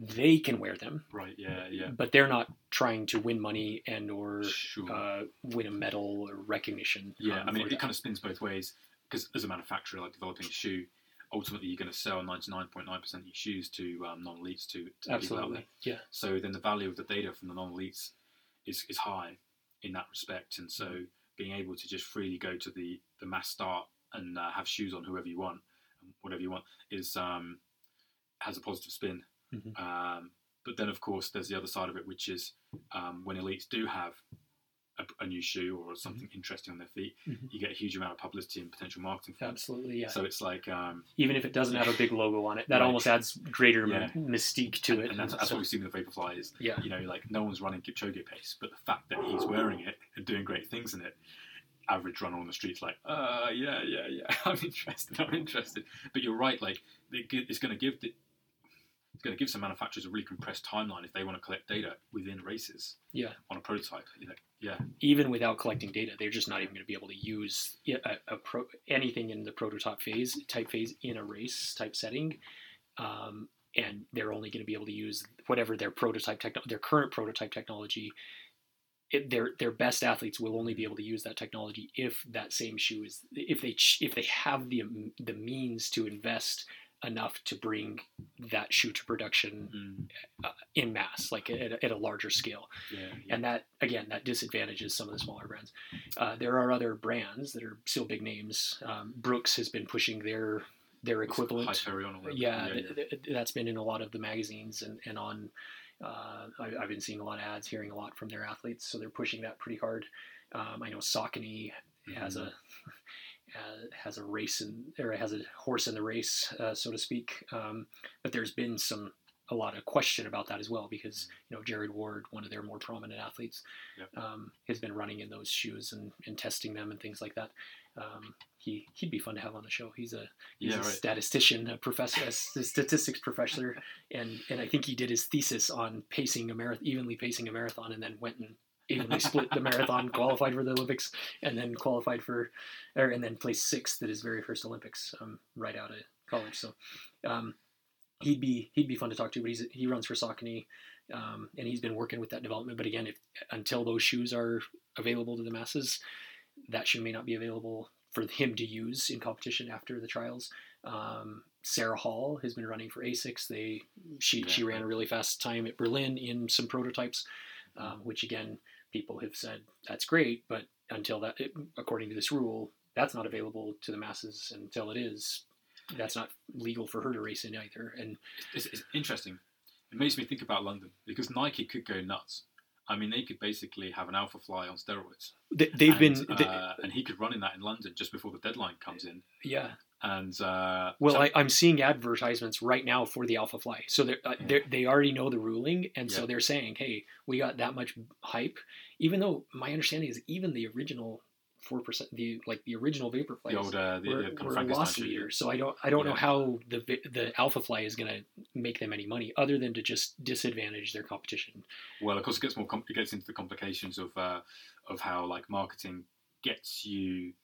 they can wear them, Right. Yeah. Yeah. but they're not trying to win money and or Sure. uh, win a medal or recognition. Yeah, um, I mean, it that. kind of spins both ways because as a manufacturer, like developing a shoe, ultimately you're going to sell 99.9% of your shoes to um, non-elites to, to the people out there. absolutely, yeah, So then the value of the data from the non-elites is, is high in that respect, and so Mm-hmm. being able to just freely go to the the mass start and uh, have shoes on whoever you want, whatever you want, is um, has a positive spin. Mhm. Um, but then, of course, there's the other side of it, which is um, when elites do have a, a new shoe or something interesting on their feet, Mhm. you get a huge amount of publicity and potential marketing for absolutely, yeah. So it's like, um, Even if it doesn't have a big logo on it, that Right. almost adds greater Yeah. mystique to it. and that's, that's So- what we've seen with the Vaporfly is, yeah, you know, like no one's running Kipchoge pace, but the fact that he's wearing it and doing great things in it, average runner on the streets like, uh, yeah, yeah, yeah, (laughs) I'm interested, I'm interested. But you're right, like it's going to give the it's going to give some manufacturers a really compressed timeline if they want to collect data within races yeah. on a prototype. You know, yeah, even without collecting data, they're just not even going to be able to use a, a pro, anything in the prototype phase, type phase in a race type setting, um, and they're only going to be able to use whatever their prototype techno- their current prototype technology. It, their their best athletes will only be able to use that technology if that same shoe is if they ch- if they have the the means to invest enough to bring that shoe to production mm, in mass, like at, a- at a larger scale yeah, yeah. and that again that disadvantages some of the smaller brands. Uh, there are other brands that are still big names. Um, Brooks has been pushing their their equivalent. Hyperion or whatever. Yeah, yeah, th- that's been in a lot of the magazines and and on. Uh, I, I've been seeing a lot of ads, hearing a lot from their athletes, so they're pushing that pretty hard. Um, I know Saucony has Mhm. a uh, has a race in or has a horse in the race, uh, so to speak. Um, but there's been some a lot of question about that as well because you know Jared Ward, one of their more prominent athletes, Yep. um, has been running in those shoes and, and testing them and things like that. Um, he he'd be fun to have on the show. He's a he's Yeah, a right. statistician, a professor, a (laughs) statistics professor, and and I think he did his thesis on pacing a marathon, evenly pacing a marathon, and then went and evenly split the marathon, qualified for the Olympics, and then qualified for, or and then placed sixth at his very first Olympics, um, right out of college. So, um, he'd be he'd be fun to talk to. But he's he runs for Saucony, um, and he's been working with that development. But again, if until those shoes are available to the masses, that shoe may not be available for him to use in competition after the trials. Um, Sarah Hall has been running for Asics. They she she ran a really fast time at Berlin in some prototypes, um, which again people have said that's great, but until that, it, according to this rule, that's not available to the masses until it is. That's not legal for her to race in either. And it's, it's interesting. It makes me think about London because Nike could go nuts. I mean, they could basically have an Alpha Fly on steroids. they, they've and, been, they- uh, and he could run in that in London just before the deadline comes in. yeah. And uh, Well, so- I, I'm seeing advertisements right now for the Alpha Fly, so they're, uh, they're, they already know the ruling, and so they're saying, "Hey, we got that much hype." Even though my understanding is, even the original four percent, the like the original Vaporflies the old uh, the, were, the were a loss leader. So I don't I don't know how the the Alpha Fly is going to make them any money other than to just disadvantage their competition. Well, of course, it gets more com- it gets into the complications of uh, of how like marketing gets you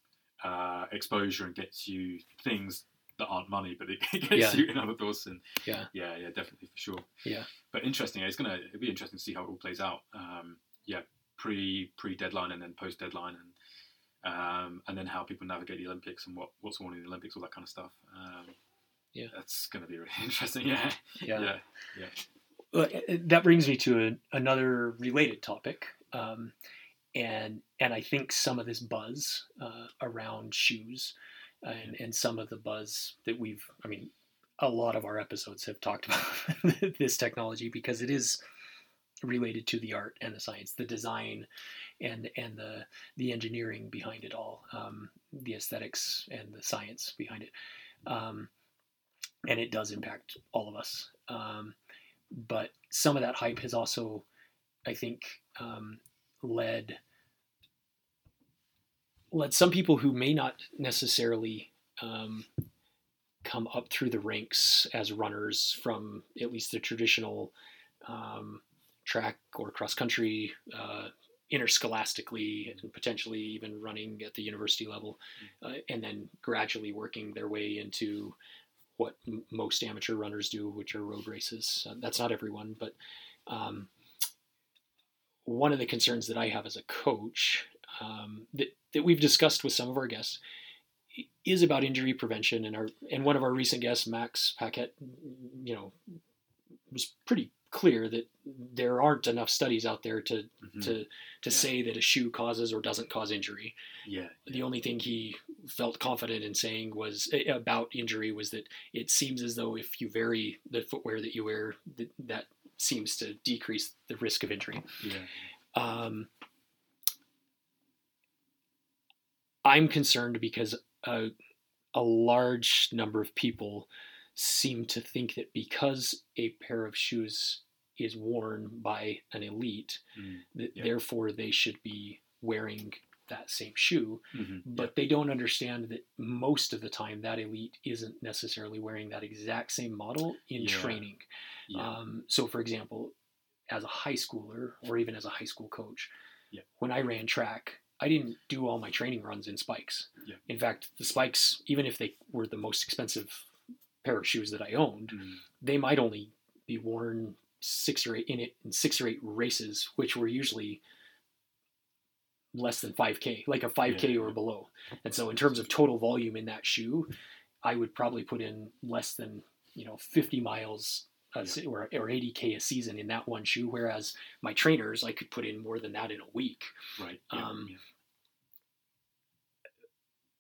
uh, exposure and gets you things that aren't money, but it (laughs) gets Yeah. you in other doors. And Yeah. yeah, yeah, definitely for sure. Yeah. but interesting. It's gonna it'll be interesting to see how it all plays out. Um, yeah, pre pre deadline and then post deadline, and um, and then how people navigate the Olympics and what what's worn in the Olympics, all that kind of stuff. Um, Yeah. that's going to be really (laughs) interesting. Yeah, yeah, yeah. Well, uh, uh, that brings me to a, another related topic, um, and and I think some of this buzz uh, around shoes, and and some of the buzz that we've, I mean, a lot of our episodes have talked about (laughs) this technology because it is related to the art and the science, the design, and and the the engineering behind it all, um, the aesthetics and the science behind it, um, and it does impact all of us. Um, but some of that hype has also, I think, um, led led some people who may not necessarily um, come up through the ranks as runners from at least the traditional um, track or cross country, uh, interscholastically, and potentially even running at the university level, uh, and then gradually working their way into what m- most amateur runners do, which are road races. Uh, that's not everyone, but um, one of the concerns that I have as a coach um, that, that we've discussed with some of our guests is about injury prevention. And our and one of our recent guests, Max Paquette, you know, was pretty clear that there aren't enough studies out there to Mhm. to to Yeah. say that a shoe causes or doesn't cause injury yeah, the only thing he felt confident in saying was eh, about injury was that it seems as though if you vary the footwear that you wear, that, that seems to decrease the risk of injury. yeah, Um, I'm concerned because a, a large number of people seem to think that because a pair of shoes is worn by an elite, Mm, that yeah. therefore they should be wearing that same shoe mhm, but they don't understand that most of the time that elite isn't necessarily wearing that exact same model in Yeah. training. yeah, Um, so, for example, as a high schooler or even as a high school coach, Yeah. when I ran track, I didn't do all my training runs in spikes. In fact, the spikes, even if they were the most expensive pair of shoes that I owned, mm, they might only be worn six or eight in it in six or eight races, which were usually less than 5k, like a 5k Yeah. or below. And so, in terms of total volume in that shoe, I would probably put in less than you know 50 miles a, se- or, or 80k a season in that one shoe. Whereas my trainers, I could put in more than that in a week. right. Yeah, Um, yeah.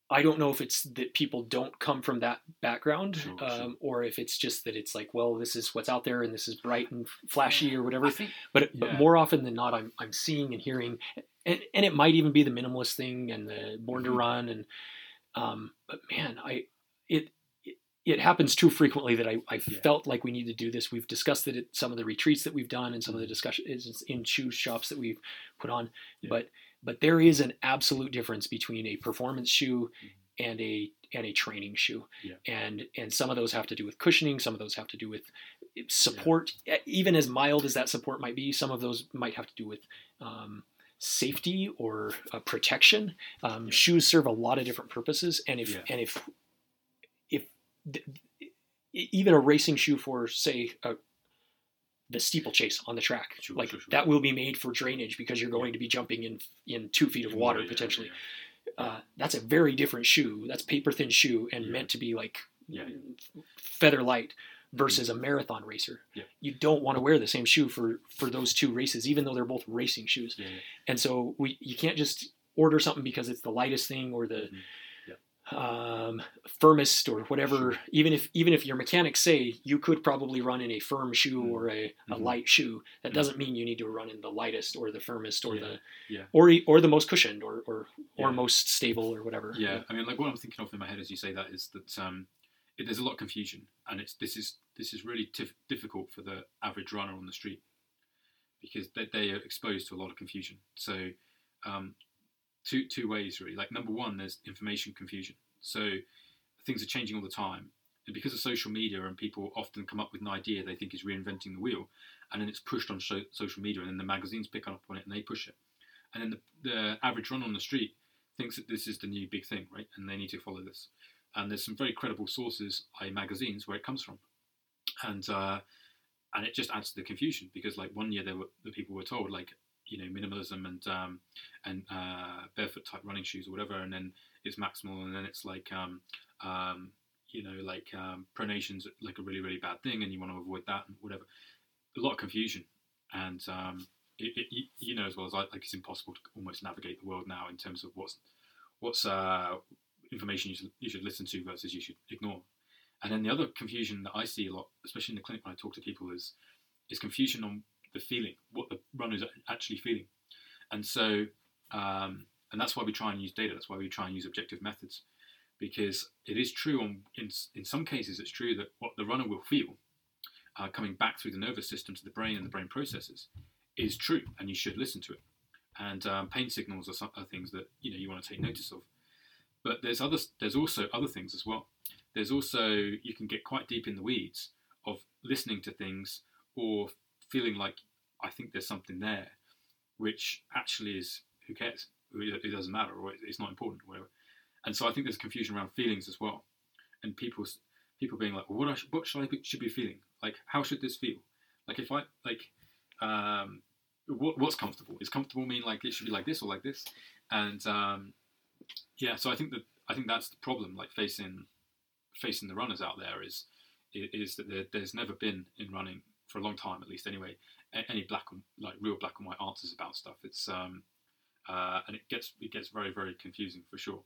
I don't know if it's that people don't come from that background, Sure, um, sure. or if it's just that it's like, well, this is what's out there and this is bright and flashy or whatever. Think But but more often than not, I'm I'm seeing and hearing, and, and it might even be the minimalist thing and the born to Mhm. run and, um, but man, I it. it- happens too frequently that I, I Yeah. felt like we need to do this. We've discussed it at some of the retreats that we've done and some of the Mhm. discussions in shoe shops that we've put on. Yeah. But but there is an absolute difference between a performance shoe Mhm. and a and a training shoe. Yeah. And and some of those have to do with cushioning, some of those have to do with support. E- Even as mild as that support might be, some of those might have to do with um, safety or uh, protection. Um, Yeah. Shoes serve a lot of different purposes, and if Yeah. and if if th- even a racing shoe for say a, the steeplechase on the track, Sure, like sure, sure. that will be made for drainage because you're going to be jumping in in two feet of water Yeah, potentially yeah, uh, that's a very different shoe. That's paper thin shoe and Yeah. meant to be like Yeah. feather light versus a marathon racer. Yeah. You don't want to wear the same shoe for for those two races, even though they're both racing shoes. Yeah, yeah. And so we you can't just order something because it's the lightest thing or the Mhm. um, firmest or whatever. Sure. Even if even if your mechanics say you could probably run in a firm shoe Mhm. or a, a Mhm. light shoe, that doesn't mean you need to run in the lightest or the firmest or the Yeah. or or the most cushioned or or, or most stable or whatever. Yeah, I mean, like what I'm thinking of in my head as you say that is that um, it, there's a lot of confusion, and it's this is this is really tif- difficult for the average runner on the street because they, they are exposed to a lot of confusion. So, um, two two ways really. Like number one, there's information confusion. So things are changing all the time, and because of social media and people often come up with an idea they think is reinventing the wheel, and then it's pushed on so- social media, and then the magazines pick up on it and they push it, and then the, the average runner on the street thinks that this is the new big thing, right? And they need to follow this. And there's some very credible sources, i.e., magazines, where it comes from, and uh, and it just adds to the confusion because like one year there were the people were told like you know minimalism and um, and uh, barefoot type running shoes or whatever, and then it's maximal, and then it's like um, um, you know like um, pronation's like a really really bad thing, and you want to avoid that and whatever. A lot of confusion, and um, it, it, you- know as well as I, like it's impossible to almost navigate the world now in terms of what's what's uh, information you should, you should listen to versus you should ignore. And then the other confusion that I see a lot, especially in the clinic when I talk to people, is is confusion on the feeling, what the runner is actually feeling. And so, um, and that's why we try and use data. That's why we try and use objective methods, because it is true. On in in some cases, it's true that what the runner will feel, uh, coming back through the nervous system to the brain and the brain processes, is true, and you should listen to it. And um, pain signals are, some, are things that you know you want to take notice of. But there's other there's also other things as well. There's also you can get quite deep in the weeds of listening to things or feeling like I think there's something there, which actually is who cares? It doesn't matter, or it's not important, or whatever. And so I think there's confusion around feelings as well, and people people being like, well, what I sh- what should I be, should be feeling? Like, how should this feel? Like, if I like, um, what what's comfortable? Is comfortable mean like it should be like this or like this? And um, yeah, so I think that I think that's the problem. Like facing facing the runners out there is is that there, there's never been in running for a long time, at least anyway, any black and like real black and white answers about stuff. It's um, uh, and it gets it gets very very confusing for sure.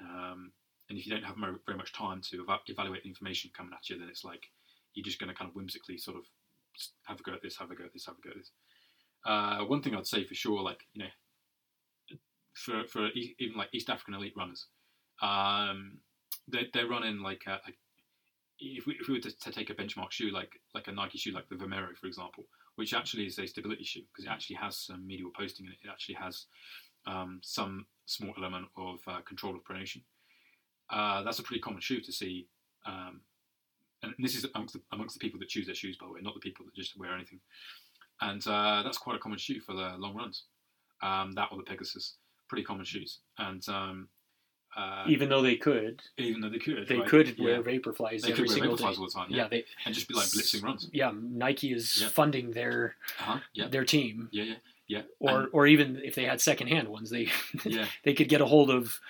Um, and if you don't have very much time to eva- evaluate the information coming at you, then it's like you're just going to kind of whimsically sort of have a go at this, have a go at this, have a go at this. Uh, one thing I'd say for sure, like you know, for for even like East African elite runners, um, they they're running like a, a if we, if we were to, to take a benchmark shoe like like a Nike shoe like the Vomero for example, which actually is a stability shoe because it actually has some medial posting in it. It actually has um, some small element of uh, control of pronation. Uh, that's a pretty common shoe to see, um, and this is amongst the, amongst the people that choose their shoes, by the way, not the people that just wear anything. And uh, that's quite a common shoe for the long runs. Um, that or the Pegasus, pretty common shoes. And um, uh, Even though they could, even though they could, they right? could Yeah. wear Vaporflies They every could wear single Vaporflies day. all the time, yeah. yeah. they and just be like blitzing runs. yeah. Nike is Yeah. funding their Uh-huh. Yeah, their team, yeah, yeah, yeah. or And- or even if they had secondhand ones, they (laughs) yeah, they could get a hold of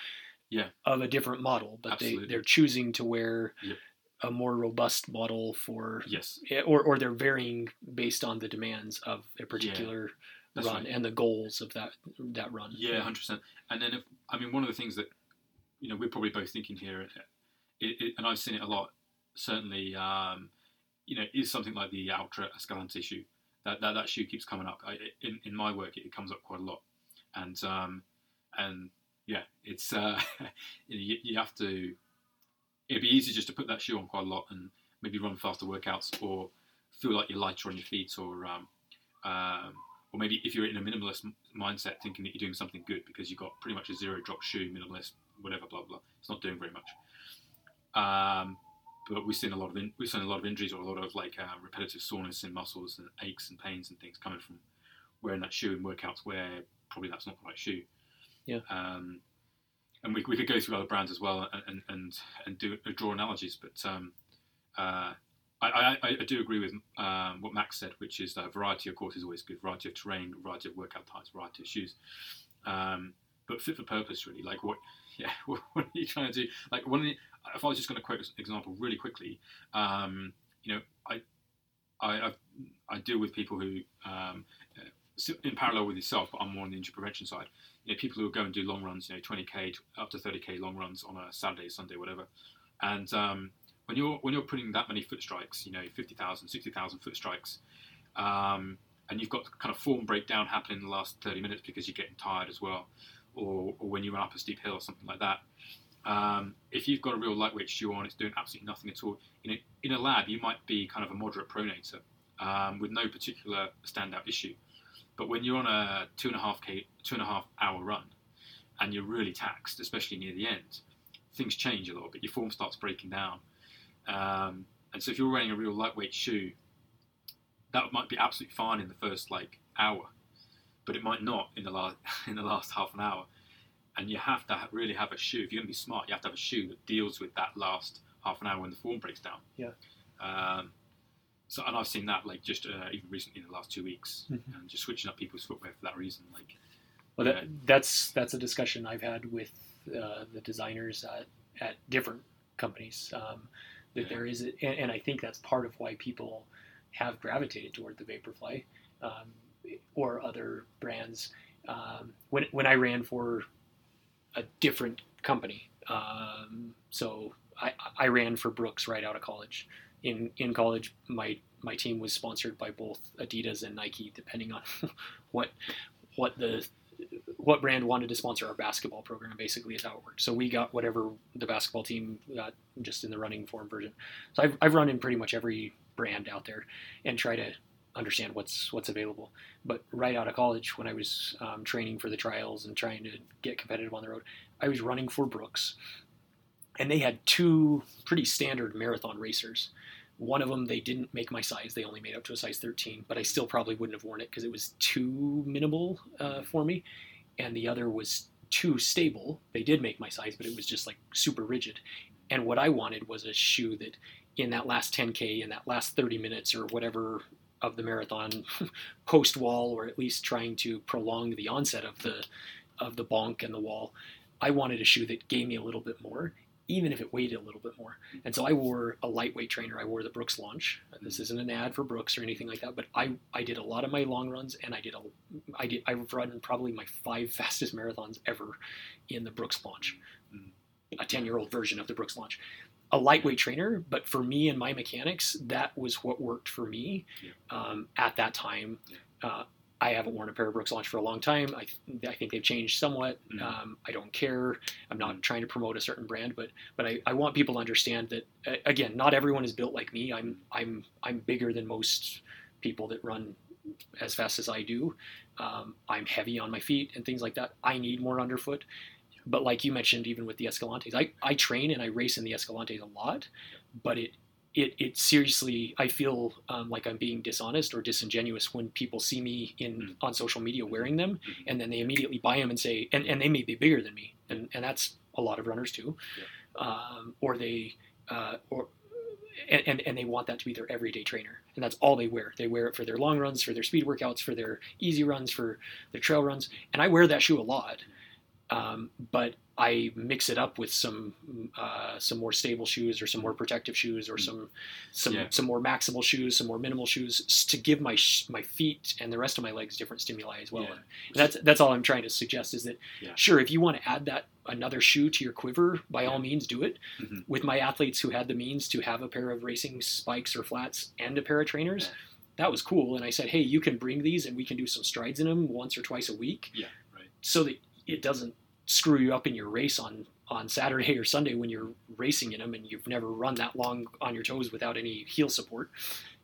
Yeah. of a different model, but Absolutely. they they're choosing to wear Yep. a more robust model for yes, or or they're varying based on the demands of a particular that's run right. and the goals of that that run. Yeah, hundred percent. And then, if, I mean, one of the things that you know we're probably both thinking here, it, it, and I've seen it a lot. Certainly, um, you know, is something like the Altra Escalante shoe. That that, that shoe keeps coming up. I, in in my work, it, it comes up quite a lot, and um, and yeah, it's uh, (laughs) you, you have to. It'd be easy just to put that shoe on quite a lot and maybe run faster workouts or feel like you're lighter on your feet or um, um, or maybe if you're in a minimalist mindset, thinking that you're doing something good because you've got pretty much a zero drop shoe, minimalist, whatever, blah blah. It's not doing very much. Um, but we've seen a lot of in, we've seen a lot of injuries or a lot of like uh, repetitive soreness in muscles and aches and pains and things coming from wearing that shoe in workouts where probably that's not the right shoe. Yeah. Um, and we, we could go through other brands as well and and and, do draw analogies, but um, uh, I, I, I do agree with um, what Max said, which is that variety, of course, is always good. Variety of terrain, variety of workout types, variety of shoes. Um, but fit for purpose, really. Like what? (laughs) Yeah, (laughs) what, are you trying to do? Like one. The, if I was just going to quote an example really quickly, um, you know, I, I, I, I deal with people who, um, uh, in parallel with yourself, but I'm more on the injury prevention side. You know, people who go and do long runs, you know, 20k to- up to 30k long runs on a Saturday, Sunday, whatever, and um, when you're when you're putting that many foot strikes, you know, 50,000, 60,000 foot strikes, um, and you've got kind of form breakdown happening in the last 30 minutes because you're getting tired as well, or, or when you run up a steep hill or something like that. Um, if you've got a real lightweight shoe on, it's doing absolutely nothing at all. You know, in a lab, you might be kind of a moderate pronator um, with no particular standout issue. But when you're on a two and a half k, two and a half hour run, and you're really taxed, especially near the end, things change a little bit. Your form starts breaking down. Um, and so if you're wearing a real lightweight shoe, that might be absolutely fine in the first like hour, but it might not in the last (laughs) in the last half an hour. And you have to really have a shoe. If you're going to be smart, you have to have a shoe that deals with that last half an hour when the form breaks down. Yeah. Um, so and I've seen that like just uh, even recently in the last two weeks, Mhm. and just switching up people's footwear for that reason. Like, Well, that, that's that's a discussion I've had with uh, the designers at, at different companies. Um, that there is, and, and I think that's part of why people have gravitated toward the Vaporfly um, or other brands. Um, when when I ran for a different company, um, so I, I ran for Brooks right out of college. In in college, my my team was sponsored by both Adidas and Nike, depending on (laughs) what what the what brand wanted to sponsor our basketball program basically is how it worked. So we got whatever the basketball team got just in the running form version. So i've, I've run in pretty much every brand out there and try to understand what's what's available. But right out of college when i was um, training for the trials and trying to get competitive on the road i was running for brooks. And they had two pretty standard marathon racers one of them they didn't make my size. They only made up to a size 13 but i still probably wouldn't have worn it because it was too minimal uh, for me. And the other was too stable. They did make my size but it was just like super rigid. And what i wanted was a shoe that in that last 10k in that last 30 minutes or whatever of the marathon (laughs) post wall or at least trying to prolong the onset of the of the bonk and the wall i wanted a shoe that gave me a little bit more even if it weighed a little bit more and so I wore a lightweight trainer. I wore the Brooks launch. This isn't an ad for Brooks or anything like that, but I, I did a lot of my long runs and I did a I did I've run probably my five (laughs) fastest marathons ever in the Brooks launch. A 10 year old version of the Brooks launch. A lightweight trainer, but for me and my mechanics, that was what worked for me Yeah. um, at that time. Uh, I haven't worn a pair of Brooks launch for a long time. I, I think they've changed somewhat. Mhm. Um, I don't care. I'm not Mhm. trying to promote a certain brand, but but I, I want people to understand that uh, again, not everyone is built like me. I'm I'm I'm bigger than most people that run as fast as I do. Um, I'm heavy on my feet and things like that. I need more underfoot. But like you mentioned, even with the Escalantes, I, I train and I race in the Escalantes a lot, but it it, it seriously I feel um, like I'm being dishonest or disingenuous when people see me in Mm. on social media wearing them Mhm. and then they immediately buy them and say and, and they may be bigger than me and, and that's a lot of runners too. Um, or they uh, or and, and, and they want that to be their everyday trainer and that's all they wear. They wear it for their long runs for their speed workouts for their easy runs for their trail runs and i wear that shoe a lot. Um, but I mix it up with some uh, some more stable shoes or some more protective shoes or some some Yeah. some more maximal shoes, some more minimal shoes to give my sh- my feet and the rest of my legs different stimuli as well. Yeah. And that's that's all I'm trying to suggest is that Yeah. sure if you want to add that another shoe to your quiver, by all means do it. Mhm. With my athletes who had the means to have a pair of racing spikes or flats and a pair of trainers. That was cool, and I said, "Hey, you can bring these, and we can do some strides in them once or twice a week." Yeah, right. so that it doesn't screw you up in your race on on Saturday or Sunday when you're racing in them and you've never run that long on your toes without any heel support.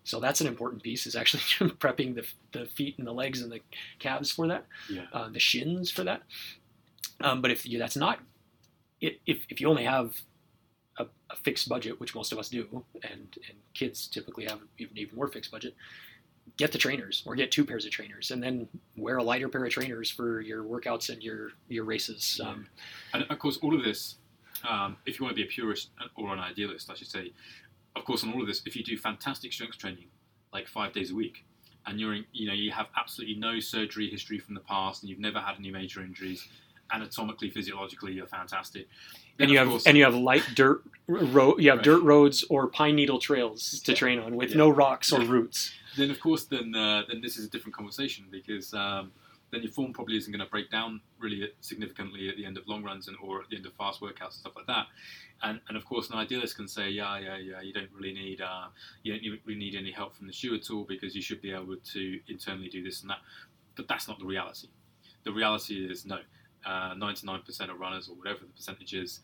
So that's an important piece is actually (laughs) prepping the, the feet and the legs and the calves for that, Yeah. uh, the shins for that. Um, but if you, that's not, if, if you only have a, a fixed budget, which most of us do, and, and kids typically have even even more fixed budget, get the trainers or get two pairs of trainers and then wear a lighter pair of trainers for your workouts and your your races. Um, And of course, all of this, um, if you want to be a purist or an idealist, I should say, of course, on all of this, if you do fantastic strength training, like five days a week, and you're, in, you know, you have absolutely no surgery history from the past, and you've never had any major injuries, anatomically, physiologically, you're fantastic. Then, and you have course- and you have light dirt road you have Right. dirt roads or pine needle trails to Yeah. train on with Yeah. no rocks or roots. then of course then uh, then this is a different conversation because um, then your form probably isn't going to break down really significantly at the end of long runs and or at the end of fast workouts and stuff like that. And and of course an idealist can say yeah yeah yeah you don't really need uh, you don't really need any help from the shoe at all because you should be able to internally do this and that. But that's not the reality. The reality is no. Uh, 99% of runners or whatever the percentage is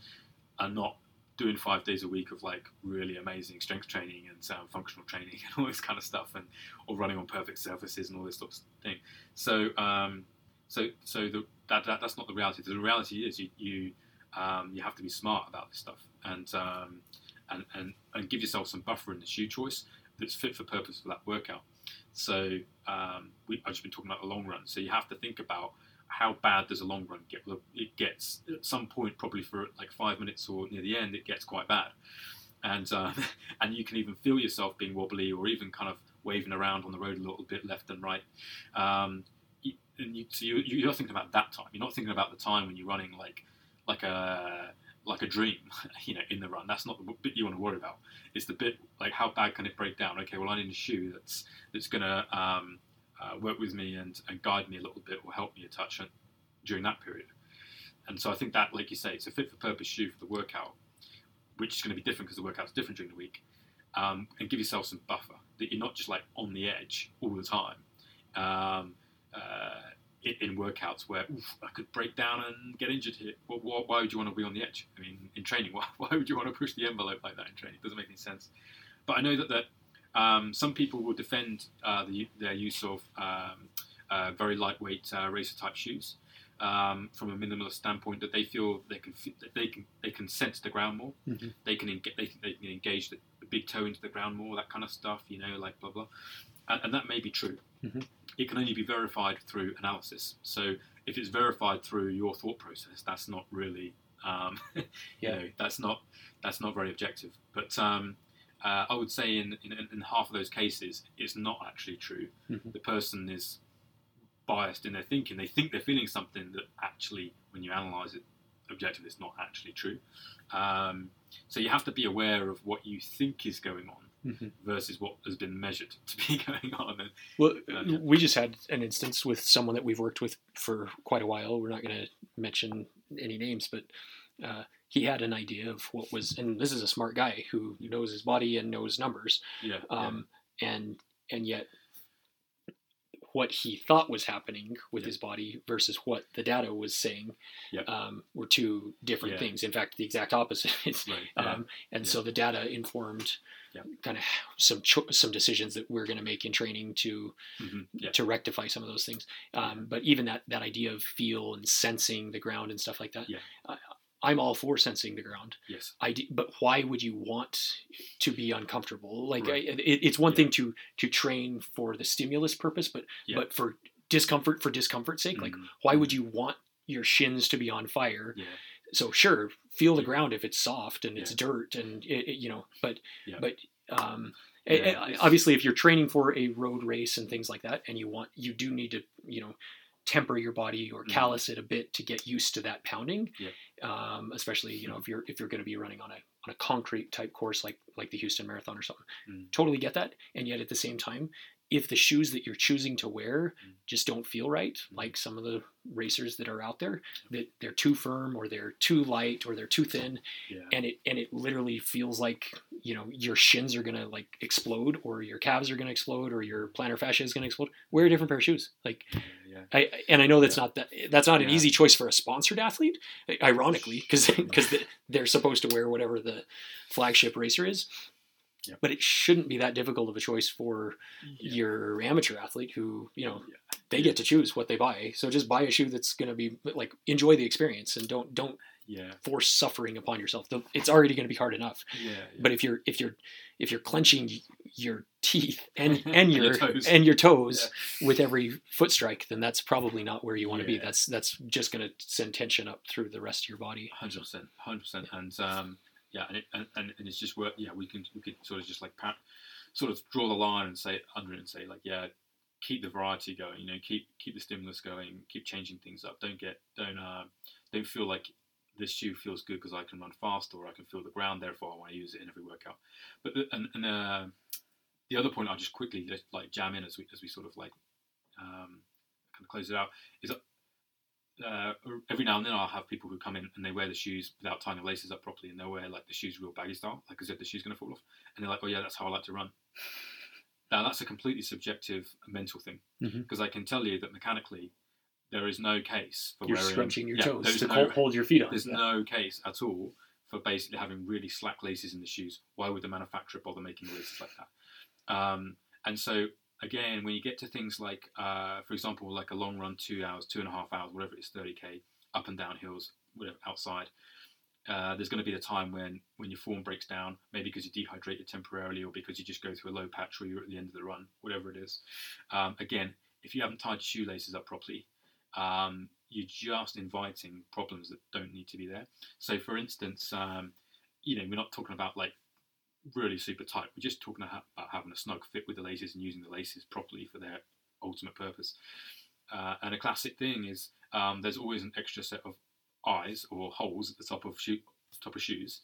are not doing five days a week of like really amazing strength training and um, functional training (laughs) and all this kind of stuff and or running on perfect surfaces and all this sort of thing. So um, so so the, that, that that's not the reality. The reality is you you um, you have to be smart about this stuff and um, and, and and give yourself some buffer in the shoe choice that's fit for purpose for that workout. So um, we, I've just been talking about the long run. So you have to think about how bad does a long run get? Well, it gets at some point, probably for like five minutes or near the end, it gets quite bad. and um, (laughs) and you can even feel yourself being wobbly or even kind of waving around on the road a little bit left and right. Um, and you, so you, you're thinking about that time. You're not thinking about the time when you're running like like a like a dream, (laughs) you know, in the run. That's not the bit you want to worry about. It's the bit like how bad can it break down? Okay, well I need a shoe that's that's gonna um, uh, work with me and, and guide me a little bit or help me a touch during that period. And so I think that, like you say, it's a fit for purpose shoe for the workout, which is going to be different because the workout's different during the week, um, and give yourself some buffer that you're not just like on the edge all the time. Um, uh, in, in workouts where I could break down and get injured here. Well, why, why would you want to be on the edge? I mean, in training, (laughs) why, why would you want to push the envelope like that in training? It doesn't make any sense. But I know that, that um, some people will defend uh, the, their use of um, uh, very lightweight uh, racer type shoes um, from a minimalist standpoint that they feel they can they can they can sense the ground more. Mm-hmm. They can engage, they, they can engage the, the, big toe into the ground more. That kind of stuff, you know, like blah blah, and, and that may be true. Mm-hmm. It can only be verified through analysis. So if it's verified through your thought process, that's not really, um, (laughs) yeah. you know, that's not that's not very objective. But um, uh, I would say in, in, in half of those cases, it's not actually true. Mm-hmm. The person is biased in their thinking. They think they're feeling something that actually, when you analyse it, objectively, it's not actually true. Um, so you have to be aware of what you think is going on mm-hmm. versus what has been measured (laughs) to be going on. And, Well, Uh, we just had an instance with someone that we've worked with for quite a while. We're not going to mention any names, but uh, he had an idea of what was, and this is a smart guy who knows his body and knows numbers, yeah, um, and and yet what he thought was happening with Yeah. his body versus what the data was saying Yeah. um, were two different Yeah. things. In fact, the exact opposite. (laughs) right, yeah, Um, and Yeah. so the data informed Yeah. kind of some cho- some decisions that we're going to make in training to mhm, yeah, to rectify some of those things. Um, but even that that idea of feel and sensing the ground and stuff like that, Yeah. I, I'm all for sensing the ground. yes, I d- but why would you want to be uncomfortable? Like Right. I, it, it's one Yeah. thing to to train for the stimulus purpose, but Yeah. but for discomfort for discomfort's sake, like mhm, why would you want your shins to be on fire? yeah, so sure feel the ground if it's soft and it's dirt and it, it- you know but but um Yeah, a- a- it's- obviously if you're training for a road race and things like that and you want you do need to you know temper your body or Mhm. callous it a bit to get used to that pounding Yeah. um, especially you know if you're if you're going to be running on a on a concrete type course like like the Houston Marathon or something Mm. totally get that and yet at the same time if the shoes that you're choosing to wear Mm. just don't feel right Mm. like some of the racers that are out there that they're too firm or they're too light or they're too thin yeah, and it and it literally feels like you know your shins are gonna like explode or your calves are gonna explode or your plantar fascia is gonna explode wear a different pair of shoes like yeah. I and I know that's Yeah. not that that's not an easy choice for a sponsored athlete ironically because because (laughs) they're supposed to wear whatever the flagship racer is Yeah. but it shouldn't be that difficult of a choice for Yeah. your amateur athlete who you know Yeah. they get to choose what they buy so just buy a shoe that's going to be like enjoy the experience and don't don't yeah, force suffering upon yourself it's already going to be hard enough yeah, yeah. but if you're if you're if you're clenching your teeth and (laughs) and Your your, toes. and your toes with every foot strike then that's probably not where you want to be that's that's just going to send tension up through the rest of your body Hundred percent, hundred percent, and um, yeah, and, it, and and it's just work. Yeah, we can we could sort of just like pa- sort of draw the line and say under it and say like yeah, keep the variety going. You know, keep keep the stimulus going. Keep changing things up. Don't get don't uh, don't feel like this shoe feels good because I can run fast or I can feel the ground. Therefore, I want to use it in every workout. But the, and and uh, the other point I'll just quickly just like jam in as we as we sort of like um, kind of close it out is that uh, every now and then I'll have people who come in and they wear the shoes without tying the laces up properly, and they'll wear like the shoes real baggy style, like as if the shoe's going to fall off, and they're like, "Oh yeah, that's how I like to run." (laughs) Now that's a completely subjective mental thing because I can tell you that mechanically there is no case for you're wearing scrunching your yeah, toes to no- hold- your feet on there's Yeah. no case at all for basically having really slack laces in the shoes. Why would the manufacturer bother making the laces like that? Um, and so again, when you get to things like, uh, for example, like a long run, two hours, two and a half hours, whatever it is, 30k, up and down hills, whatever, outside, uh, there's going to be a time when, when your form breaks down, maybe because you're dehydrated temporarily or because you just go through a low patch or you're at the end of the run, whatever it is. Um, again, if you haven't tied your shoelaces up properly, um, you're just inviting problems that don't need to be there. So, for instance, um, you know, we're not talking about like really super tight. We're just talking about having a snug fit with the laces and using the laces properly for their ultimate purpose. Uh, and a classic thing is um, there's always an extra set of eyes or holes at the top of shoe, top of shoes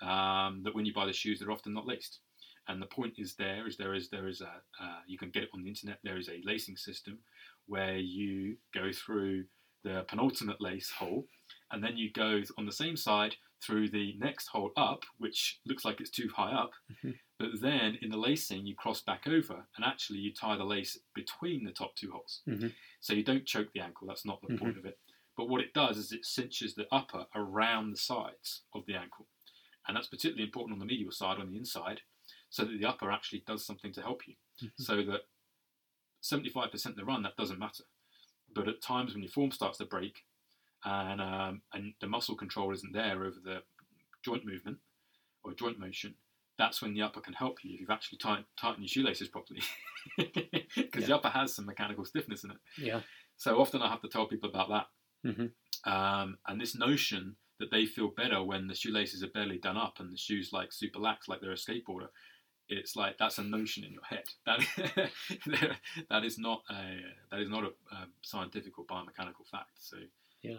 um, that when you buy the shoes they're often not laced. And the point is there is there is there is a uh, you can get it on the internet. There is a lacing system where you go through the penultimate lace hole, and then you go on the same side through the next hole up, which looks like it's too high up. Mhm. But then in the lacing, you cross back over, and actually you tie the lace between the top two holes. Mhm. So you don't choke the ankle. That's not the point of it. But what it does is it cinches the upper around the sides of the ankle, and that's particularly important on the medial side, on the inside, so that the upper actually does something to help you. So that 75% of the run that doesn't matter, but at times when your form starts to break, and um, and the muscle control isn't there over the joint movement or joint motion, that's when the upper can help you if you've actually tight, tightened your shoelaces properly, (laughs) because the upper has some mechanical stiffness in it. Yeah. So often I have to tell people about that. mm-hmm. Um, and this notion that they feel better when the shoelaces are barely done up and the shoes like super lax, like they're a skateboarder. It's like that's a notion in your head. (laughs) That (laughs) that is not a that is not a, um scientific or biomechanical fact. So Yeah.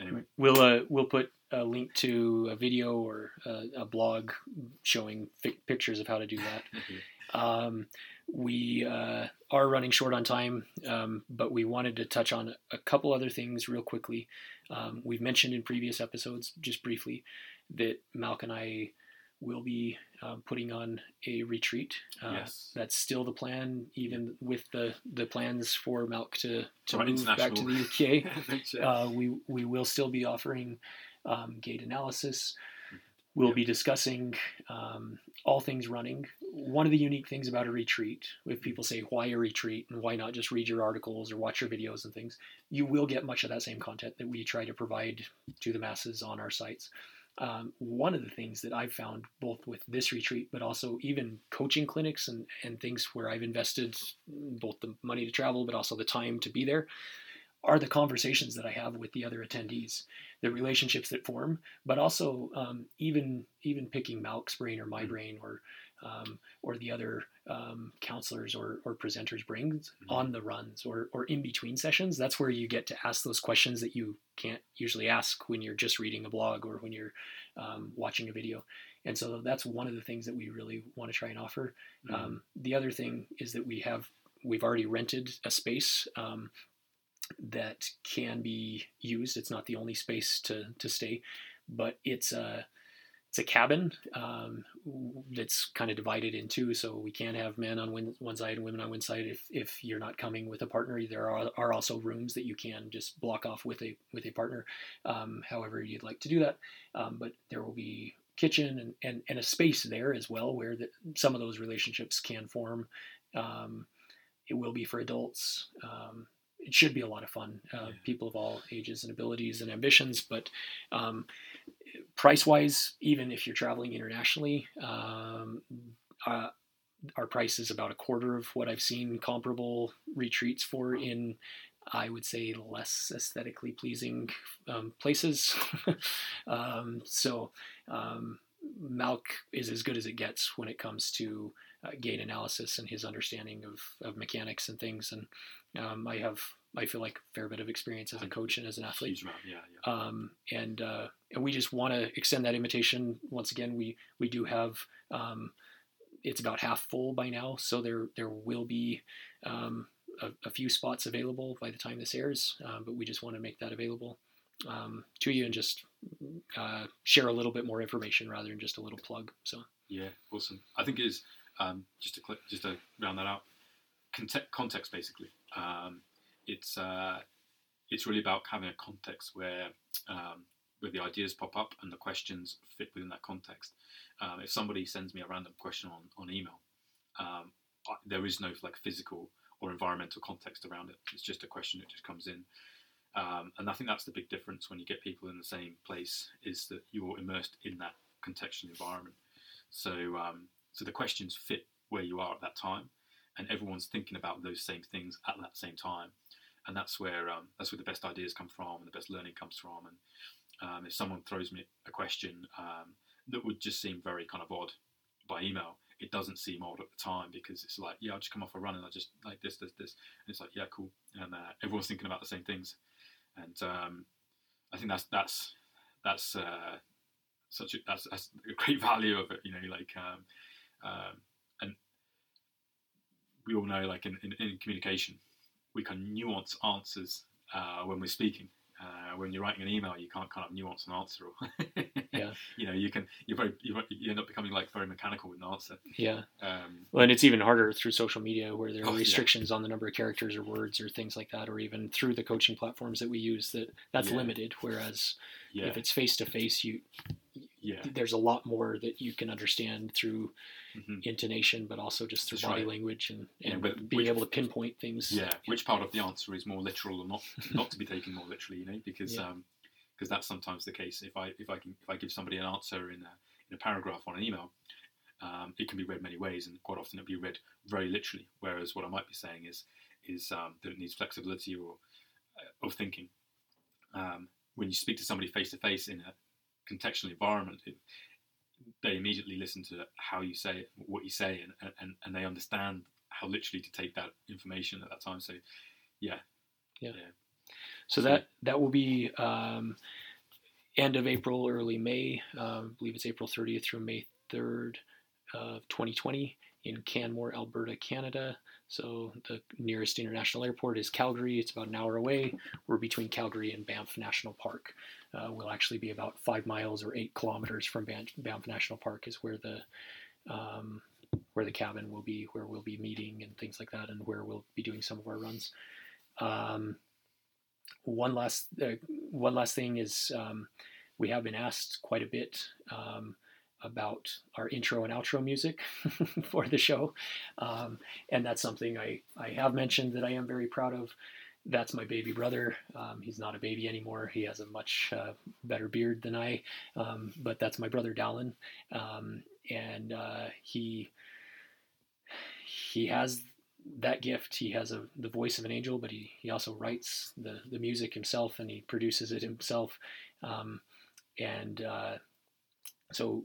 Anyway, We'll uh, we'll put a link to a video or a, a blog showing fi- pictures of how to do that. (laughs) Um, we uh, are running short on time, um, but we wanted to touch on a couple other things real quickly. Um, we've mentioned in previous episodes, just briefly, that Malc and I will be um, putting on a retreat. Uh, Yes. That's still the plan, even with the, the plans for Malc to, to Right, move back to the UK. (laughs) Uh, we we will still be offering um, gait analysis. We'll Yep. be discussing um, all things running. One of the unique things about a retreat, if people say why a retreat and why not just read your articles or watch your videos and things, you will get much of that same content that we try to provide to the masses on our sites. Um, one of the things that I've found both with this retreat, but also even coaching clinics and, and things where I've invested both the money to travel, but also the time to be there, are the conversations that I have with the other attendees, the relationships that form, but also um, even even picking Malc's brain or my brain or um, or the other um, counselors or, or presenters' brains Mhm. on the runs or, or in between sessions. That's where you get to ask those questions that you can't usually ask when you're just reading a blog or when you're um, watching a video. And so that's one of the things that we really want to try and offer. Mhm. Um, the other thing is that we have we've already rented a space um, that can be used. It's not the only space to to stay, but it's a it's a cabin um, that's kind of divided in two, so we can have men on one, one side and women on one side. If if you're not coming with a partner, there are, are also rooms that you can just block off with a with a partner, um, however you'd like to do that. Um, but there will be kitchen and, and, and a space there as well where the, some of those relationships can form. Um, it will be for adults. Um, it should be a lot of fun. Uh, Yeah. People of all ages and abilities and ambitions, but um, price wise, even if you're traveling internationally, um, uh, our price is about a quarter of what I've seen comparable retreats for in, I would say, less aesthetically pleasing um, places. (laughs) um, so, um, Malc is as good as it gets when it comes to uh, gait analysis and his understanding of, of mechanics and things. And um, I have, I feel like, a fair bit of experience as a coach and as an athlete amount, yeah, yeah. um, and uh, and we just want to extend that invitation once again. We we do have um, it's about half full by now, so there there will be um, a, a few spots available by the time this airs. Um, but we just want to make that available um, to you and just uh, share a little bit more information rather than just a little plug. So Yeah, awesome. I think it is um, just to click, just to round that out. Context, context basically. Um, it's uh, it's really about having a context where um, where the ideas pop up and the questions fit within that context. Um, if somebody sends me a random question on on email, um, I, there is no like physical or environmental context around it. It's just a question that just comes in. Um, and I think that's the big difference when you get people in the same place is that you're immersed in that contextual environment. So, um, so the questions fit where you are at that time, and everyone's thinking about those same things at that same time, and that's where um, that's where the best ideas come from and the best learning comes from. And um, if someone throws me a question um, that would just seem very kind of odd by email, it doesn't seem odd at the time because it's like, yeah, I'll just come off a run and I just like this, this, this, and it's like, yeah, cool, and uh, everyone's thinking about the same things, and um, I think that's that's that's uh, such a that's, that's a great (laughs) value of it, you know, like um, um, and we all know, like in, in, in communication, we can nuance answers uh, when we're speaking. Uh, when you're writing an email, you can't kind of nuance an answer. Or (laughs) Yeah. You know, you can. You're very. You, you end up becoming like very mechanical with an answer. Yeah. Um, Well, and it's even harder through social media where there Oh, are yeah. restrictions on the number of characters or words or things like that, or even through the coaching platforms that we use that that's Yeah. limited. Whereas yeah. if it's face to face, you yeah. there's a lot more that you can understand through hmm intonation, but also just through That's body right. language and, and but being which- able to pinpoint things. Yeah, which part of the answer is more literal or not not to be taken more literally? You know, because Yeah. um, because that's sometimes the case. If I if I can if I give somebody an answer in a in a paragraph on an email, um, it can be read many ways, and quite often it'll be read very literally. Whereas what I might be saying is is um, that it needs flexibility or uh, of thinking. Um, when you speak to somebody face to face in a contextual environment, it, they immediately listen to how you say it, what you say, and, and, and they understand how literally to take that information at that time. So, yeah, Yeah. So that that will be um, end of April, early May. Um, I believe it's April 30th through May 3rd of 2020 in Canmore, Alberta, Canada. So the nearest international airport is Calgary. It's about an hour away. We're between Calgary and Banff National Park. Uh, we'll actually be about five miles or eight kilometers from Banff National Park is where the um, where the cabin will be, where we'll be meeting and things like that, and where we'll be doing some of our runs. Um, one last uh, one last thing is um, we have been asked quite a bit um, about our intro and outro music (laughs) for the show, um, and that's something I I have mentioned that I am very proud of. That's my baby brother. Um, he's not a baby anymore. He has a much uh, better beard than I, um, but that's my brother Dallin, um, and uh, he he has that gift. He has a the voice of an angel, but he, he also writes the, the music himself and he produces it himself. Um, and uh, so,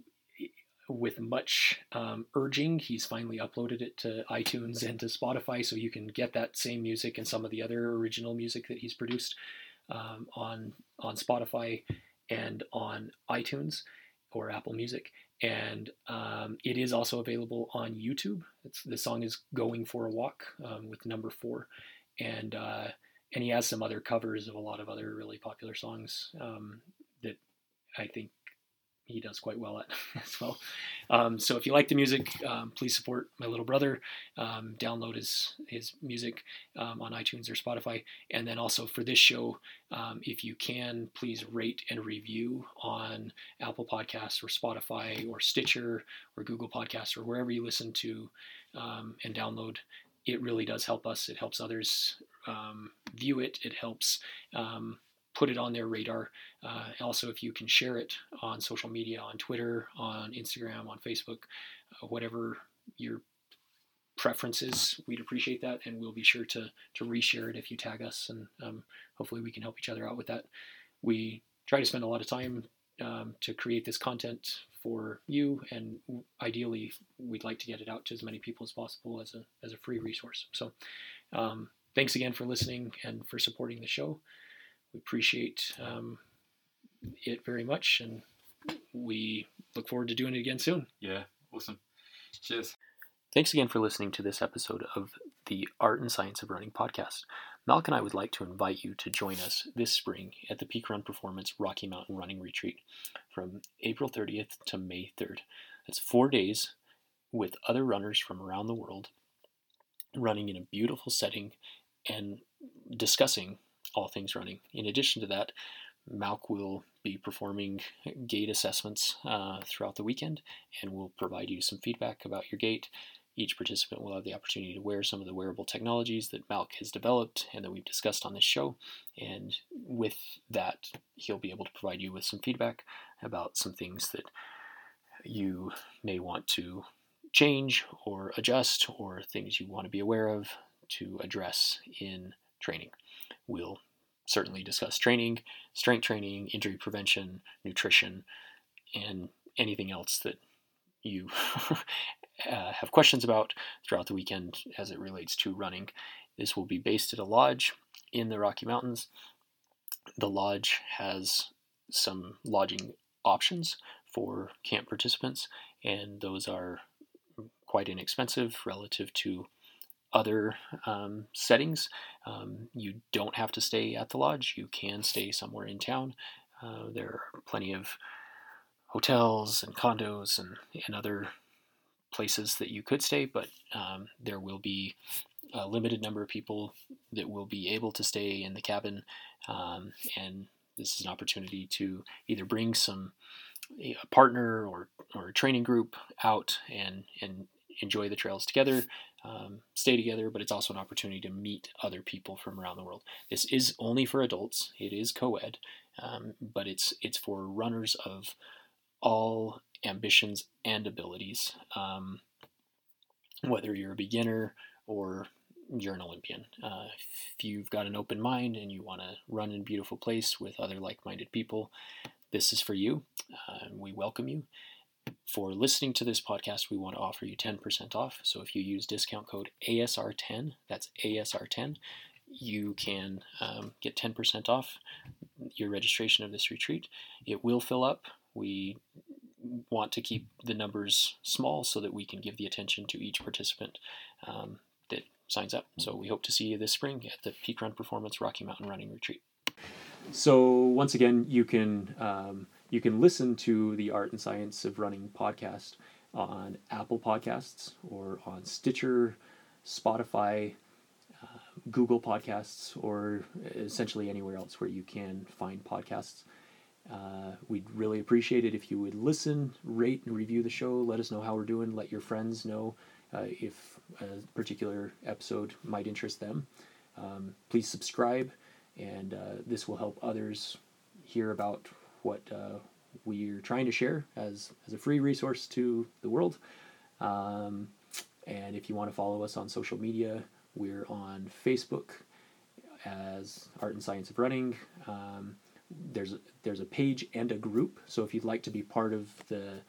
with much um, urging, he's finally uploaded it to iTunes and to Spotify, so you can get that same music and some of the other original music that he's produced um, on on Spotify and on iTunes or Apple Music. And um, it is also available on YouTube. It's, the song is "Going for a Walk" um, with number four, and uh, and he has some other covers of a lot of other really popular songs um, that I think he does quite well at (laughs) as well. Um, so if you like the music, um, please support my little brother. Um, download his his music um, on iTunes or Spotify, and then also for this show, um, if you can, please rate and review on Apple Podcasts or Spotify or Stitcher or Google Podcasts or wherever you listen to um, and download. It really does help us. It helps others view it. It helps put it on their radar. Uh, also, if you can share it on social media, on Twitter, on Instagram, on Facebook, uh, whatever your preferences, we'd appreciate that, and we'll be sure to to reshare it if you tag us, and um, hopefully we can help each other out with that. We try to spend a lot of time um, to create this content for you, and ideally, we'd like to get it out to as many people as possible as a as a free resource. So, um, thanks again for listening and for supporting the show. We appreciate um, it very much, and we look forward to doing it again soon. yeah, awesome. Cheers. Thanks again for listening to this episode of the Art and Science of Running podcast. Malc and I would like to invite you to join us this spring at the Peak Run Performance Rocky Mountain Running Retreat from April 30th to May 3rd. That's four days with other runners from around the world running in a beautiful setting and discussing all things running. In addition to that, Malc will be performing gait assessments uh, throughout the weekend and will provide you some feedback about your gait. Each participant will have the opportunity to wear some of the wearable technologies that Malc has developed and that we've discussed on this show. And with that, he'll be able to provide you with some feedback about some things that you may want to change or adjust or things you want to be aware of to address in training. We'll certainly discuss training, strength training, injury prevention, nutrition, and anything else that you (laughs) uh, have questions about throughout the weekend as it relates to running. This will be based at a lodge in the Rocky Mountains. The lodge has some lodging options for camp participants, and those are quite inexpensive relative to other um, settings. Um, you don't have to stay at the lodge, you can stay somewhere in town. Uh, there are plenty of hotels and condos and, and other places that you could stay, but um, there will be a limited number of people that will be able to stay in the cabin, um, and this is an opportunity to either bring some a partner or or a training group out and and enjoy the trails together, um, stay together, but it's also an opportunity to meet other people from around the world. This is only for adults. It is co-ed, um, but it's it's for runners of all ambitions and abilities. Um, whether you're a beginner or you're an Olympian. Uh, if you've got an open mind and you want to run in a beautiful place with other like minded people, this is for you. Uh, we welcome you. For listening to this podcast, we want to offer you 10% off. So if you use discount code ASR10, that's ASR10, you can um, get 10% off your registration of this retreat. It will fill up. We want to keep the numbers small so that we can give the attention to each participant um, that signs up. So we hope to see you this spring at the Peak Run Performance Rocky Mountain Running Retreat. So once again, you can um, you can listen to the Art and Science of Running podcast on Apple Podcasts or on Stitcher, Spotify, uh, Google Podcasts, or essentially anywhere else where you can find podcasts. Uh, we'd really appreciate it if you would listen, rate, and review the show. Let us know how we're doing. Let your friends know uh, if a particular episode might interest them. Um, please subscribe, and uh, this will help others hear about what uh, we're trying to share as, as a free resource to the world. Um, and if you want to follow us on social media, we're on Facebook as Art and Science of Running. Um, there's there's a page and a group. So if you'd like to be part of the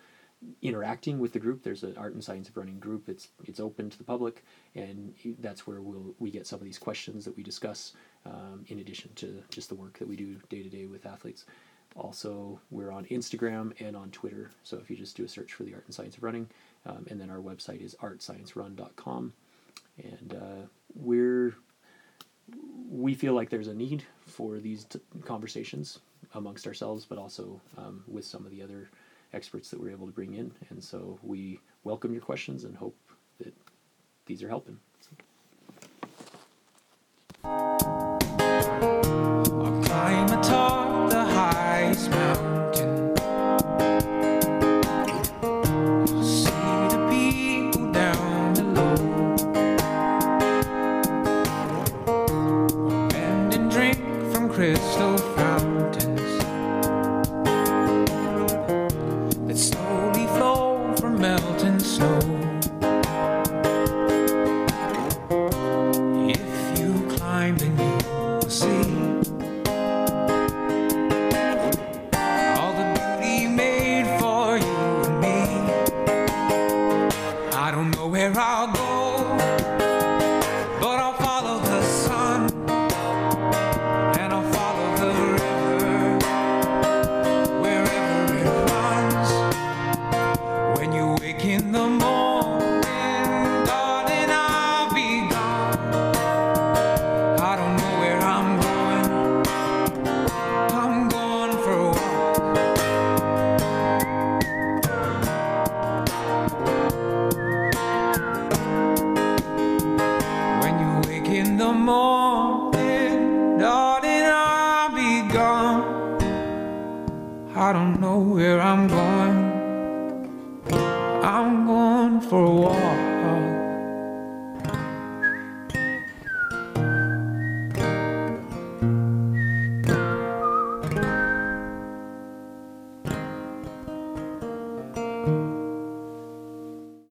interacting with the group, there's an Art and Science of Running group. It's it's open to the public, and that's where we'll we get some of these questions that we discuss. Um, in addition to just the work that we do day to day with athletes. Also, we're on Instagram and on Twitter. So if you just do a search for the Art and Science of Running, um, and then our website is artsciencerun.com, and uh, we're we feel like there's a need for these t- conversations amongst ourselves, but also um, with some of the other experts that we're able to bring in. And so we welcome your questions and hope that these are helping. I'll highest